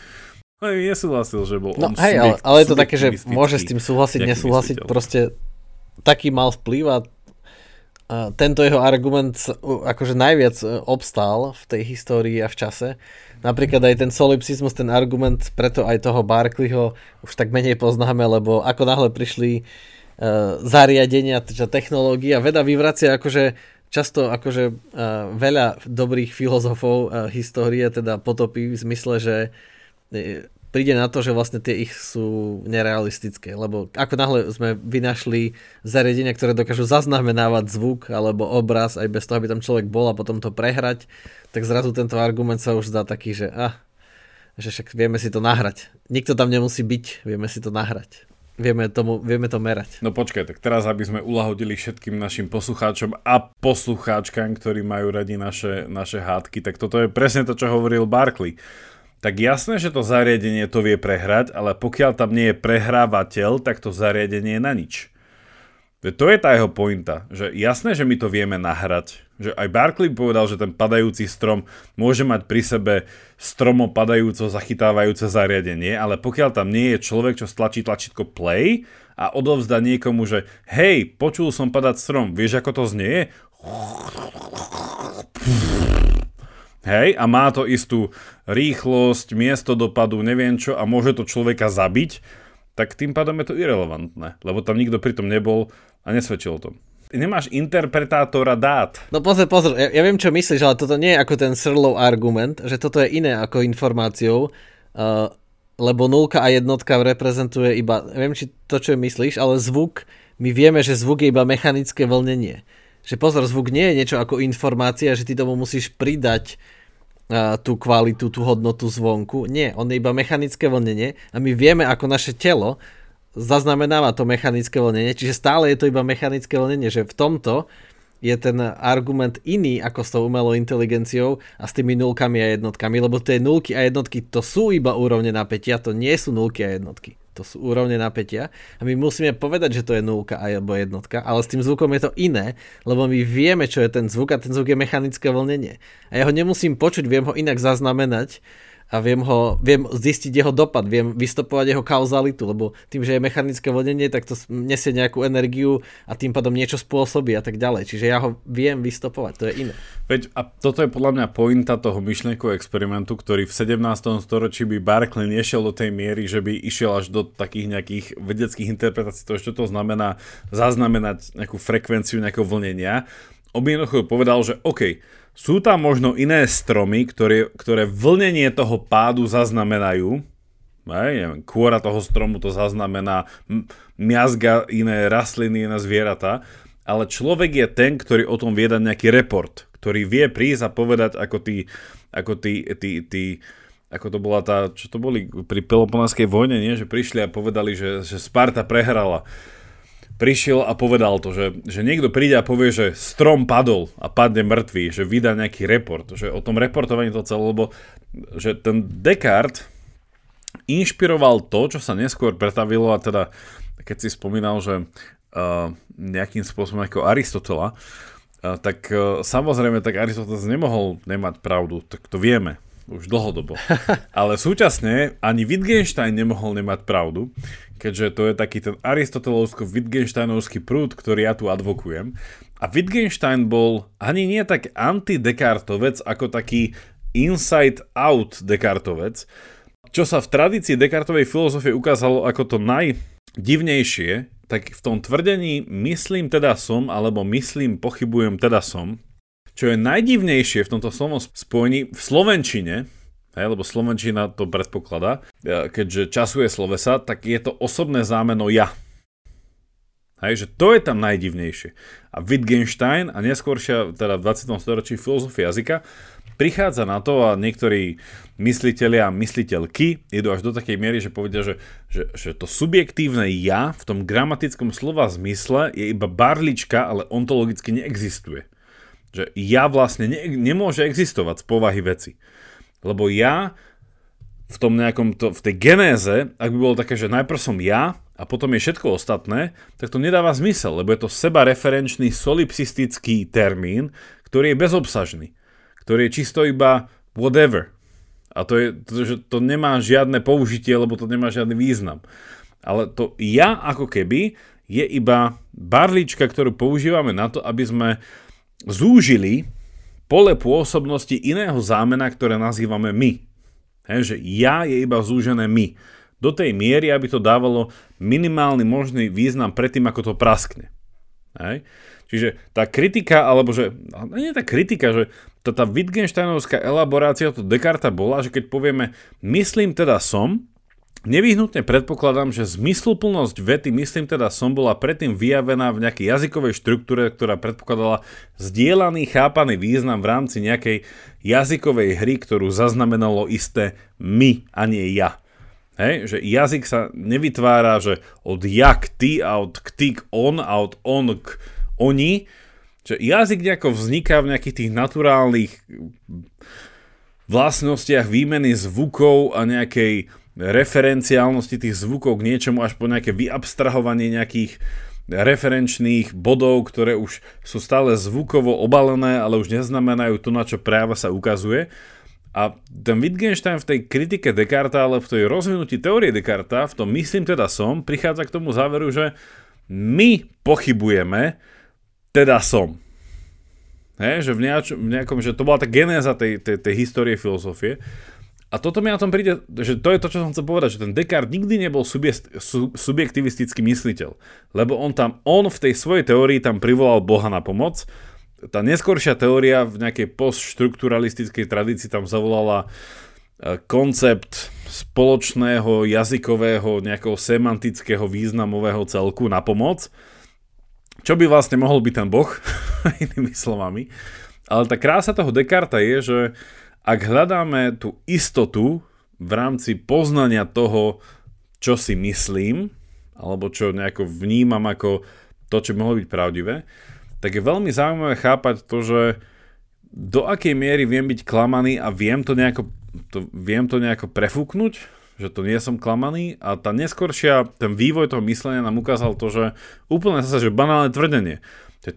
No nesúhlasil, že bol no, on hej, subjekt, ale, ale je to také, že môže s tým súhlasiť, nesúhlasiť, proste taký mal vplyv a tento jeho argument akože najviac e, obstál v tej histórii a v čase. Napríklad aj ten solipsizmus, ten argument, preto aj toho Barkleyho už tak menej poznáme, lebo ako náhle prišli uh, zariadenia, teda technológia, veda vyvracia akože často akože uh, veľa dobrých filozofov uh, histórie teda potopí v zmysle, že príde na to, že vlastne tie ich sú nerealistické, lebo ako náhle sme vynašli zariadenia, ktoré dokážu zaznamenávať zvuk alebo obraz aj bez toho, aby tam človek bol a potom to prehrať, tak zrazu tento argument sa už zdá taký, že ah, že však vieme si to nahrať. Nikto tam nemusí byť, vieme si to nahrať. Vieme, tomu, vieme to merať. No počkaj, tak teraz, aby sme ulahodili všetkým našim poslucháčom a poslucháčkam, ktorí majú radi naše, naše hádky, tak toto je presne to, čo hovoril Barkley tak jasné, že to zariadenie to vie prehrať, ale pokiaľ tam nie je prehrávateľ, tak to zariadenie je na nič. To je tá jeho pointa, že jasné, že my to vieme nahrať. Že aj Barkley povedal, že ten padajúci strom môže mať pri sebe stromo padajúco zachytávajúce zariadenie, ale pokiaľ tam nie je človek, čo stlačí tlačítko play a odovzdá niekomu, že hej, počul som padať strom, vieš ako to znie? Hej, a má to istú rýchlosť, miesto dopadu, neviem čo a môže to človeka zabiť, tak tým pádom je to irrelevantné, lebo tam nikto pritom nebol a nesvedčil o tom. Nemáš interpretátora dát. No pozor, pozor, ja, ja viem, čo myslíš, ale toto nie je ako ten Srlov argument, že toto je iné ako informáciou, uh, lebo nulka a jednotka reprezentuje iba, neviem, či to, čo myslíš, ale zvuk, my vieme, že zvuk je iba mechanické vlnenie že pozor, zvuk nie je niečo ako informácia, že ty tomu musíš pridať uh, tú kvalitu, tú hodnotu zvonku. Nie, on je iba mechanické vlnenie a my vieme, ako naše telo zaznamenáva to mechanické vlnenie, čiže stále je to iba mechanické vlnenie, že v tomto je ten argument iný ako s tou umelou inteligenciou a s tými nulkami a jednotkami, lebo tie nulky a jednotky to sú iba úrovne napätia, to nie sú nulky a jednotky to sú úrovne napätia a my musíme povedať, že to je nulka alebo jednotka, ale s tým zvukom je to iné, lebo my vieme, čo je ten zvuk a ten zvuk je mechanické vlnenie. A ja ho nemusím počuť, viem ho inak zaznamenať a viem, ho, viem zistiť jeho dopad, viem vystopovať jeho kauzalitu, lebo tým, že je mechanické vodenie, tak to nesie nejakú energiu a tým pádom niečo spôsobí a tak ďalej. Čiže ja ho viem vystopovať, to je iné. Veď a toto je podľa mňa pointa toho myšlienkového experimentu, ktorý v 17. storočí by Barclay nešiel do tej miery, že by išiel až do takých nejakých vedeckých interpretácií toho, čo to znamená zaznamenať nejakú frekvenciu nejakého vlnenia. On povedal, že OK, sú tam možno iné stromy, ktoré, ktoré vlnenie toho pádu zaznamenajú. Aj, neviem, kôra toho stromu to zaznamená, miazga iné rastliny, iné zvieratá. Ale človek je ten, ktorý o tom vie dať nejaký report, ktorý vie prísť a povedať, ako tí, ako tí, tí, tí ako to bola tá, čo to boli pri Peloponánskej vojne, nie? že prišli a povedali, že, že Sparta prehrala prišiel a povedal to, že, že niekto príde a povie, že strom padol a padne mŕtvý, že vydá nejaký report, že o tom reportovaní to celé, lebo že ten Descartes inšpiroval to, čo sa neskôr pretavilo a teda keď si spomínal, že uh, nejakým spôsobom ako Aristotela, uh, tak uh, samozrejme tak Aristoteles nemohol nemať pravdu, tak to vieme už dlhodobo. [LAUGHS] Ale súčasne ani Wittgenstein nemohol nemať pravdu, keďže to je taký ten aristotelovsko-Wittgensteinovský prúd, ktorý ja tu advokujem. A Wittgenstein bol ani nie tak anti-Descartovec, ako taký inside-out Descartovec, čo sa v tradícii Descartovej filozofie ukázalo ako to najdivnejšie, tak v tom tvrdení myslím teda som, alebo myslím pochybujem teda som, čo je najdivnejšie v tomto slovom spojení v Slovenčine, hej, lebo Slovenčina to predpokladá, keďže časuje slovesa, tak je to osobné zámeno ja. Hej, že to je tam najdivnejšie. A Wittgenstein a neskôršia, teda v 20. storočí filozofia jazyka, prichádza na to a niektorí mysliteľia a mysliteľky idú až do takej miery, že povedia, že, že, že to subjektívne ja v tom gramatickom slova zmysle je iba barlička, ale ontologicky neexistuje. Že ja vlastne ne, nemôže existovať z povahy veci. Lebo ja v tom nejakom, to, v tej genéze, ak by bolo také, že najprv som ja a potom je všetko ostatné, tak to nedáva zmysel, lebo je to sebareferenčný solipsistický termín, ktorý je bezobsažný, ktorý je čisto iba whatever. A to, je, to, že to nemá žiadne použitie, lebo to nemá žiadny význam. Ale to ja ako keby je iba barlička, ktorú používame na to, aby sme zúžili pole pôsobnosti iného zámena, ktoré nazývame my. He, že ja je iba zúžené my. Do tej miery, aby to dávalo minimálny možný význam predtým, ako to praskne. Hej. Čiže tá kritika, alebo že, nie tá kritika, že to tá Wittgensteinovská elaborácia to Descartes bola, že keď povieme myslím teda som, Nevyhnutne predpokladám, že zmysluplnosť vety, myslím teda som, bola predtým vyjavená v nejakej jazykovej štruktúre, ktorá predpokladala zdieľaný, chápaný význam v rámci nejakej jazykovej hry, ktorú zaznamenalo isté my a nie ja. Hej, že jazyk sa nevytvára, že od ja k ty a od k ty k on a od on k oni. Že jazyk nejako vzniká v nejakých tých naturálnych vlastnostiach výmeny zvukov a nejakej referenciálnosti tých zvukov k niečomu až po nejaké vyabstrahovanie nejakých referenčných bodov, ktoré už sú stále zvukovo obalené, ale už neznamenajú to, na čo práva sa ukazuje. A ten Wittgenstein v tej kritike Descartes, ale v tej rozvinutí teórie Descartes, v tom myslím teda som, prichádza k tomu záveru, že my pochybujeme, teda som. He, že v nejakom, že to bola tá genéza tej, tej, tej histórie filozofie. A toto mi na tom príde, že to je to, čo som chcel povedať, že ten Descartes nikdy nebol subjekt, su, subjektivistický mysliteľ, lebo on tam, on v tej svojej teórii tam privolal Boha na pomoc. Tá neskoršia teória v nejakej postštrukturalistickej tradícii tam zavolala e, koncept spoločného jazykového nejakého semantického významového celku na pomoc, čo by vlastne mohol byť ten boh, [LAUGHS] inými slovami. Ale tá krása toho Descarta je, že ak hľadáme tú istotu v rámci poznania toho, čo si myslím, alebo čo nejako vnímam ako to, čo mohlo byť pravdivé, tak je veľmi zaujímavé chápať to, že do akej miery viem byť klamaný a viem to nejako, to, viem to nejako prefúknuť, že to nie som klamaný a tá neskoršia, ten vývoj toho myslenia nám ukázal to, že úplne zase, že banálne tvrdenie.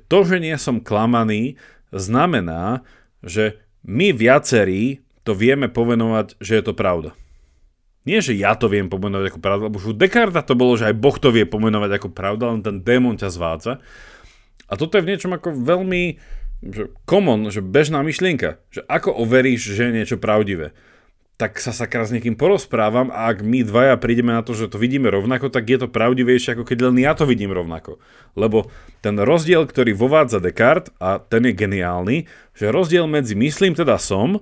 To, že nie som klamaný, znamená, že my viacerí to vieme pomenovať, že je to pravda. Nie, že ja to viem pomenovať ako pravda, lebo už u Descartes to bolo, že aj Boh to vie pomenovať ako pravda, len ten démon ťa zvádza. A toto je v niečom ako veľmi že common, že bežná myšlienka, že ako overíš, že je niečo pravdivé tak sa sakra s niekým porozprávam a ak my dvaja prídeme na to, že to vidíme rovnako, tak je to pravdivejšie, ako keď len ja to vidím rovnako. Lebo ten rozdiel, ktorý vovádza Descartes, a ten je geniálny, že rozdiel medzi myslím teda som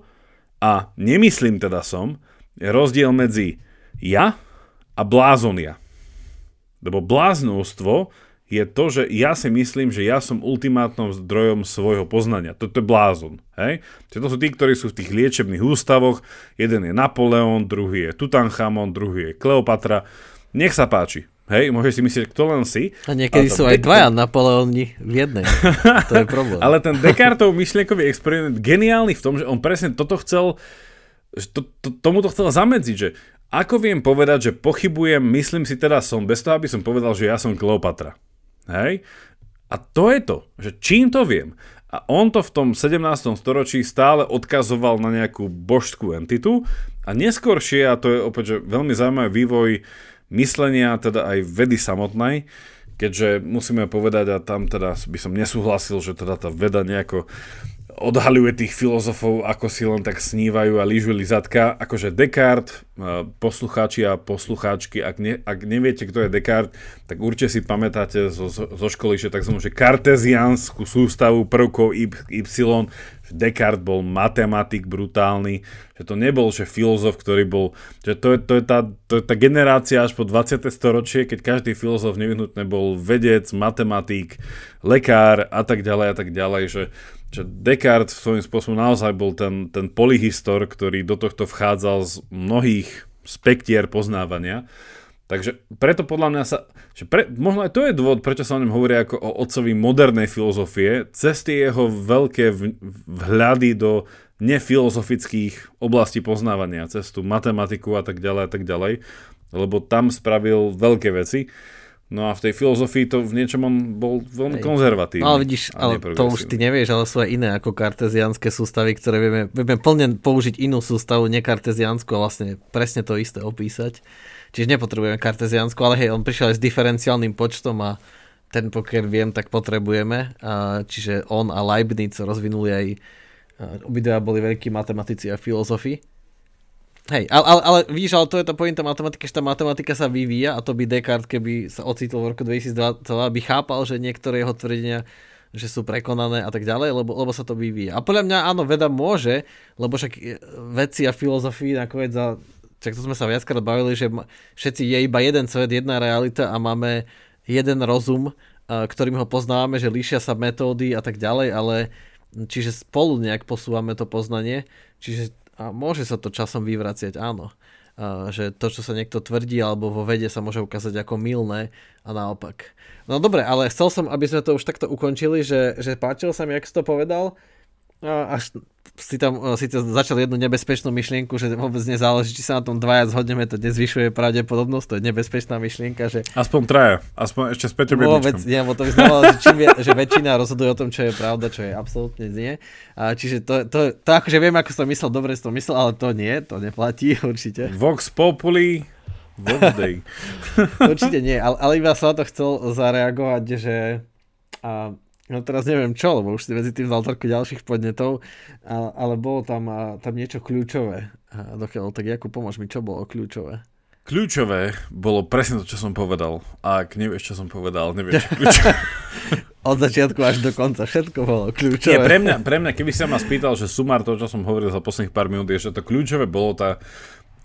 a nemyslím teda som, je rozdiel medzi ja a blázonia. Lebo bláznostvo je to, že ja si myslím, že ja som ultimátnym zdrojom svojho poznania. Toto je blázon. Hej? To sú tí, ktorí sú v tých liečebných ústavoch. Jeden je Napoleon, druhý je Tutanchamon, druhý je Kleopatra. Nech sa páči. Hej, môžeš si myslieť, kto len si. A niekedy sú aj dvaja Napoleóni v jednej. [LAUGHS] To je problém. Ale ten Descartov myšlienkový experiment geniálny v tom, že on presne toto chcel, to, to, tomu to chcel zamedziť, že ako viem povedať, že pochybujem, myslím si teda som, bez toho, aby som povedal, že ja som Kleopatra. Hej? A to je to, že čím to viem. A on to v tom 17. storočí stále odkazoval na nejakú božskú entitu a neskôršie, a to je opäť že veľmi zaujímavý vývoj myslenia, teda aj vedy samotnej, keďže musíme povedať, a tam teda by som nesúhlasil, že teda tá veda nejako odhaľuje tých filozofov, ako si len tak snívajú a lížu lizatka. Akože Descartes, poslucháči a poslucháčky, ak, ne, ak neviete, kto je Descartes, tak určite si pamätáte zo, zo školy, že tzv. že karteziánsku sústavu prvkov Y, že Descartes bol matematik brutálny, že to nebol že filozof, ktorý bol, že to je, to je, tá, to je tá generácia až po 20. storočie, keď každý filozof nevyhnutne bol vedec, matematik, lekár a tak ďalej a tak ďalej, že že Descartes svojím spôsobom naozaj bol ten, ten polyhistor, ktorý do tohto vchádzal z mnohých spektier poznávania. Takže preto podľa mňa sa, že pre, možno aj to je dôvod, prečo sa o ňom hovorí ako o otcovi modernej filozofie, cez tie jeho veľké vhľady do nefilozofických oblastí poznávania, cez tú matematiku a tak ďalej a tak ďalej, lebo tam spravil veľké veci. No a v tej filozofii to v niečom on bol veľmi Hej. konzervatívny. No ale vidíš, ale to už ty nevieš, ale sú aj iné ako kartezianské sústavy, ktoré vieme, vieme plne použiť inú sústavu, nekarteziansku a vlastne presne to isté opísať. Čiže nepotrebujeme karteziansku, ale hej, on prišiel aj s diferenciálnym počtom a ten pokiaľ viem, tak potrebujeme. A, čiže on a Leibniz rozvinuli aj obidva boli veľkí matematici a filozofi Hej, ale, ale, ale vidíš, ale to je tá pointa matematiky, že tá matematika sa vyvíja a to by Descartes, keby sa ocitol v roku 2002, by chápal, že niektoré jeho tvrdenia že sú prekonané a tak ďalej, lebo, lebo sa to vyvíja. A podľa mňa áno, veda môže, lebo však vedci a filozofii nakoniec za Čak to sme sa viackrát bavili, že všetci je iba jeden svet, jedna realita a máme jeden rozum, ktorým ho poznávame, že líšia sa metódy a tak ďalej, ale čiže spolu nejak posúvame to poznanie, čiže a môže sa to časom vyvraciať, áno. A že to, čo sa niekto tvrdí alebo vo vede sa môže ukázať ako milné a naopak. No dobre, ale chcel som, aby sme to už takto ukončili, že, že páčilo sa mi, jak si to povedal, až si tam si to začal jednu nebezpečnú myšlienku, že vôbec nezáleží, či sa na tom dvaja zhodneme, to nezvyšuje pravdepodobnosť, to je nebezpečná myšlienka, že... Aspoň traja, aspoň ešte s Petrom Vôbec nie, bo to by znamenalo, že, čím je, že väčšina rozhoduje o tom, čo je pravda, čo je absolútne nie. A čiže to, to, to akože viem, ako som myslel, dobre som myslel, ale to nie, to neplatí [LAUGHS] určite. Vox Populi, Vox Day. [LAUGHS] určite nie, ale, ale iba som na to chcel zareagovať, že a No teraz neviem čo, lebo už si medzi tým dal toľko ďalších podnetov, ale, bolo tam, tam niečo kľúčové. Dokiaľ, tak Jakub, pomôž mi, čo bolo kľúčové? Kľúčové bolo presne to, čo som povedal. A ak nevieš, čo som povedal, nevieš, čo kľúčové. [LAUGHS] Od začiatku až do konca všetko bolo kľúčové. Nie, pre mňa, pre mňa, keby sa ma spýtal, že sumár to, čo som hovoril za posledných pár minút, je, že to kľúčové bolo tá,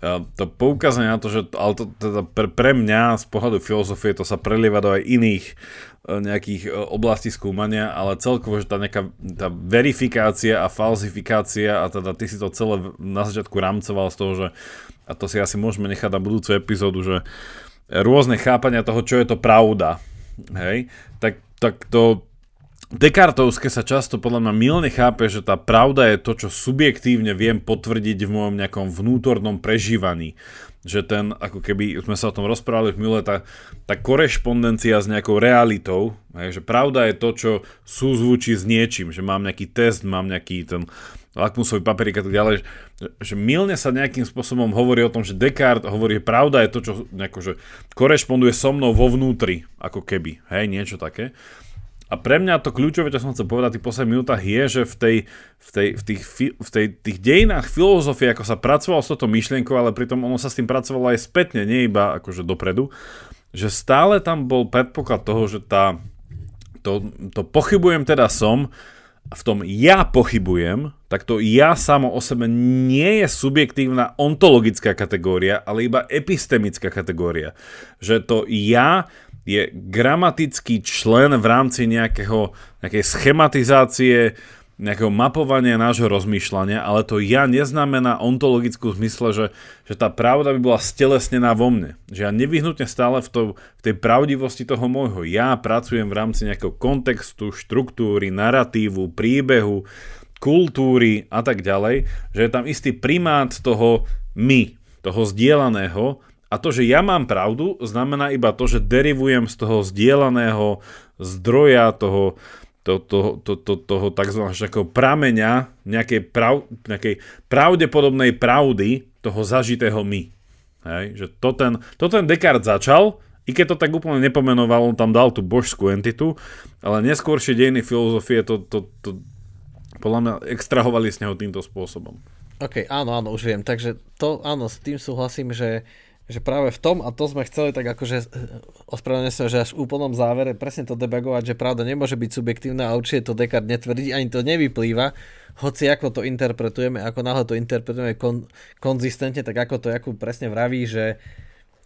to poukazanie na to, že ale to, teda pre, pre mňa z pohľadu filozofie to sa prelieva do aj iných E, nejakých e, oblastí skúmania, ale celkovo, že tá nejaká tá verifikácia a falzifikácia a teda ty si to celé na začiatku rámcoval z toho, že a to si asi môžeme nechať na budúcu epizódu, že rôzne chápania toho, čo je to pravda, hej, tak, tak to Dekartovské sa často podľa mňa milne chápe, že tá pravda je to, čo subjektívne viem potvrdiť v môjom nejakom vnútornom prežívaní že ten, ako keby sme sa o tom rozprávali v Mile, tá, tá korešpondencia s nejakou realitou, hej, že pravda je to, čo súzvučí s niečím, že mám nejaký test, mám nejaký ten lakmusový papierik a tak ďalej, že, že milne sa nejakým spôsobom hovorí o tom, že Descartes hovorí, že pravda je to, čo nejako, že korešponduje so mnou vo vnútri, ako keby, hej, niečo také. A pre mňa to kľúčové, čo som chcel povedať v tých posledných minútach, je, že v, tej, v, tej, v, tých, v tej, tých dejinách filozofie, ako sa pracovalo s touto myšlienkou, ale pritom ono sa s tým pracovalo aj spätne, nie iba akože dopredu, že stále tam bol predpoklad toho, že tá, to, to pochybujem teda som, v tom ja pochybujem, tak to ja samo o sebe nie je subjektívna ontologická kategória, ale iba epistemická kategória. Že to ja je gramatický člen v rámci nejakého, nejakej schematizácie, nejakého mapovania nášho rozmýšľania, ale to ja neznamená ontologickú zmysle, že, že tá pravda by bola stelesnená vo mne. Že ja nevyhnutne stále v, to, v tej pravdivosti toho môjho ja pracujem v rámci nejakého kontextu, štruktúry, narratívu, príbehu, kultúry a tak ďalej, že je tam istý primát toho my, toho zdieľaného a to, že ja mám pravdu, znamená iba to, že derivujem z toho zdieľaného zdroja, toho, to, to, to, to, toho tzv. prameňa nejakej, prav, nejakej pravdepodobnej pravdy toho zažitého my. Hej? Že to ten, to ten Descartes začal, i keď to tak úplne nepomenoval, on tam dal tú božskú entitu, ale neskôršie dejiny filozofie to, to, to podľa mňa extrahovali z neho týmto spôsobom. OK, áno, áno, už viem. Takže to, áno, s tým súhlasím, že že práve v tom, a to sme chceli tak akože eh, ospravedlňujem sa, že až v úplnom závere presne to debagovať, že pravda nemôže byť subjektívna a určite to Descartes netvrdí, ani to nevyplýva, hoci ako to interpretujeme, ako náhle to interpretujeme kon, konzistentne, tak ako to ako presne vraví, že,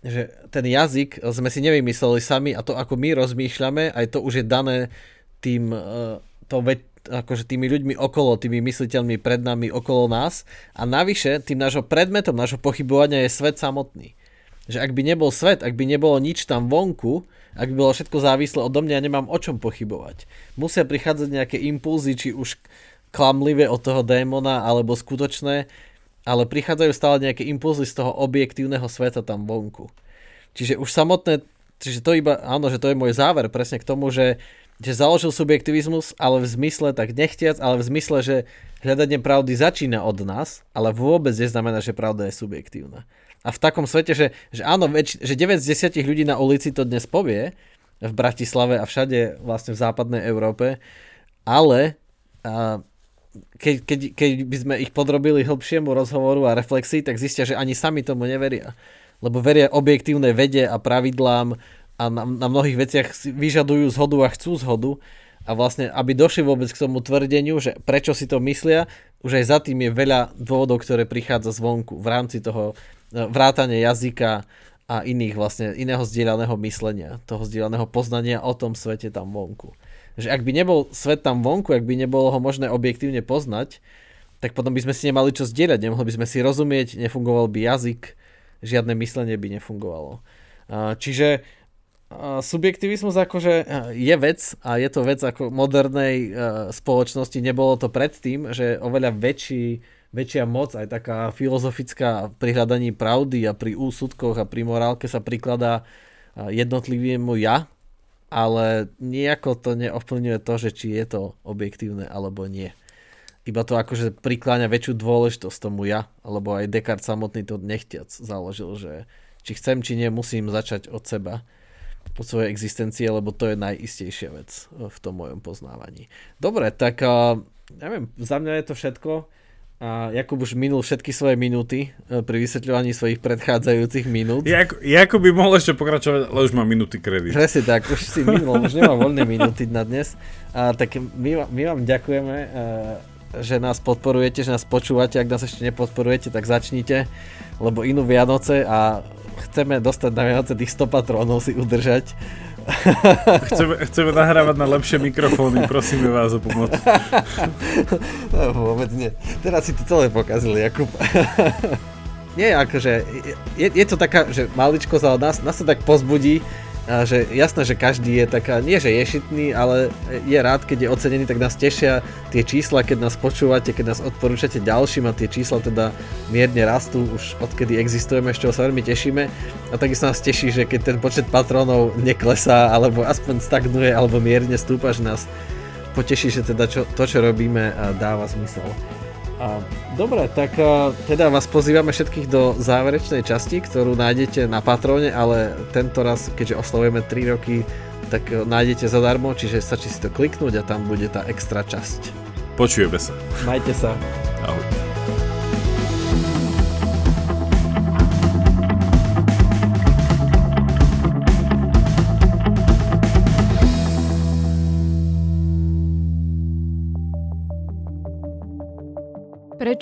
že ten jazyk sme si nevymysleli sami a to ako my rozmýšľame, aj to už je dané tým, eh, to veď, akože tými ľuďmi okolo, tými mysliteľmi pred nami, okolo nás. A navyše tým nášho predmetom, nášho pochybovania je svet samotný že ak by nebol svet, ak by nebolo nič tam vonku, ak by bolo všetko závislé odo mňa, nemám o čom pochybovať. Musia prichádzať nejaké impulzy, či už klamlivé od toho démona, alebo skutočné, ale prichádzajú stále nejaké impulzy z toho objektívneho sveta tam vonku. Čiže už samotné, čiže to iba, áno, že to je môj záver presne k tomu, že, že založil subjektivizmus, ale v zmysle tak nechtiac, ale v zmysle, že hľadanie pravdy začína od nás, ale vôbec neznamená, že pravda je subjektívna. A v takom svete, že, že áno, väč, že 9 z 10 ľudí na ulici to dnes povie, v Bratislave a všade vlastne v západnej Európe, ale a, keď, keď, keď by sme ich podrobili hĺbšiemu rozhovoru a reflexii, tak zistia, že ani sami tomu neveria. Lebo veria objektívnej vede a pravidlám a na, na mnohých veciach vyžadujú zhodu a chcú zhodu. A vlastne, aby došli vôbec k tomu tvrdeniu, že prečo si to myslia, už aj za tým je veľa dôvodov, ktoré prichádza zvonku v rámci toho vrátanie jazyka a iných vlastne, iného zdieľaného myslenia, toho zdieľaného poznania o tom svete tam vonku. Že ak by nebol svet tam vonku, ak by nebolo ho možné objektívne poznať, tak potom by sme si nemali čo zdieľať, nemohli by sme si rozumieť, nefungoval by jazyk, žiadne myslenie by nefungovalo. Čiže subjektivizmus akože je vec a je to vec ako modernej spoločnosti, nebolo to predtým, že oveľa väčší väčšia moc, aj taká filozofická pri hľadaní pravdy a pri úsudkoch a pri morálke sa prikladá jednotlivému ja, ale nejako to neovplyvňuje to, že či je to objektívne alebo nie. Iba to akože prikláňa väčšiu dôležitosť tomu ja, alebo aj Descartes samotný to nechtiac založil, že či chcem, či nie, musím začať od seba po svojej existencie, lebo to je najistejšia vec v tom mojom poznávaní. Dobre, tak neviem, za mňa je to všetko. A Jakub už minul všetky svoje minúty e, pri vysvetľovaní svojich predchádzajúcich minút. Jak, Jakub by mohol ešte pokračovať, ale už má minúty kredit. Presne tak, už si minul, už nemá voľné minúty na dnes. A, tak my, my vám ďakujeme, e, že nás podporujete, že nás počúvate. Ak nás ešte nepodporujete, tak začnite, lebo inú Vianoce a chceme dostať na Vianoce tých 100 patrónov si udržať [LAUGHS] chceme, chceme nahrávať na lepšie mikrofóny, prosíme vás o pomoc. [LAUGHS] No, vôbec nie. Teraz si to celé pokazil, Jakub. [LAUGHS] nie, akože, je, je to taká, že maličko za nás, nás to tak pozbudí, a že jasné, že každý je taká, nie že je šitný, ale je rád, keď je ocenený, tak nás tešia tie čísla, keď nás počúvate, keď nás odporúčate ďalším a tie čísla teda mierne rastú už odkedy existujeme, z čoho sa veľmi tešíme. A takisto nás teší, že keď ten počet patrónov neklesá, alebo aspoň stagnuje, alebo mierne stúpa, že nás poteší, že teda čo, to, čo robíme, dáva zmysel. Dobre, tak teda vás pozývame všetkých do záverečnej časti, ktorú nájdete na Patróne, ale tento raz, keďže oslavujeme 3 roky, tak nájdete zadarmo, čiže stačí si to kliknúť a tam bude tá extra časť. Počujeme sa. Majte sa. Ahoj.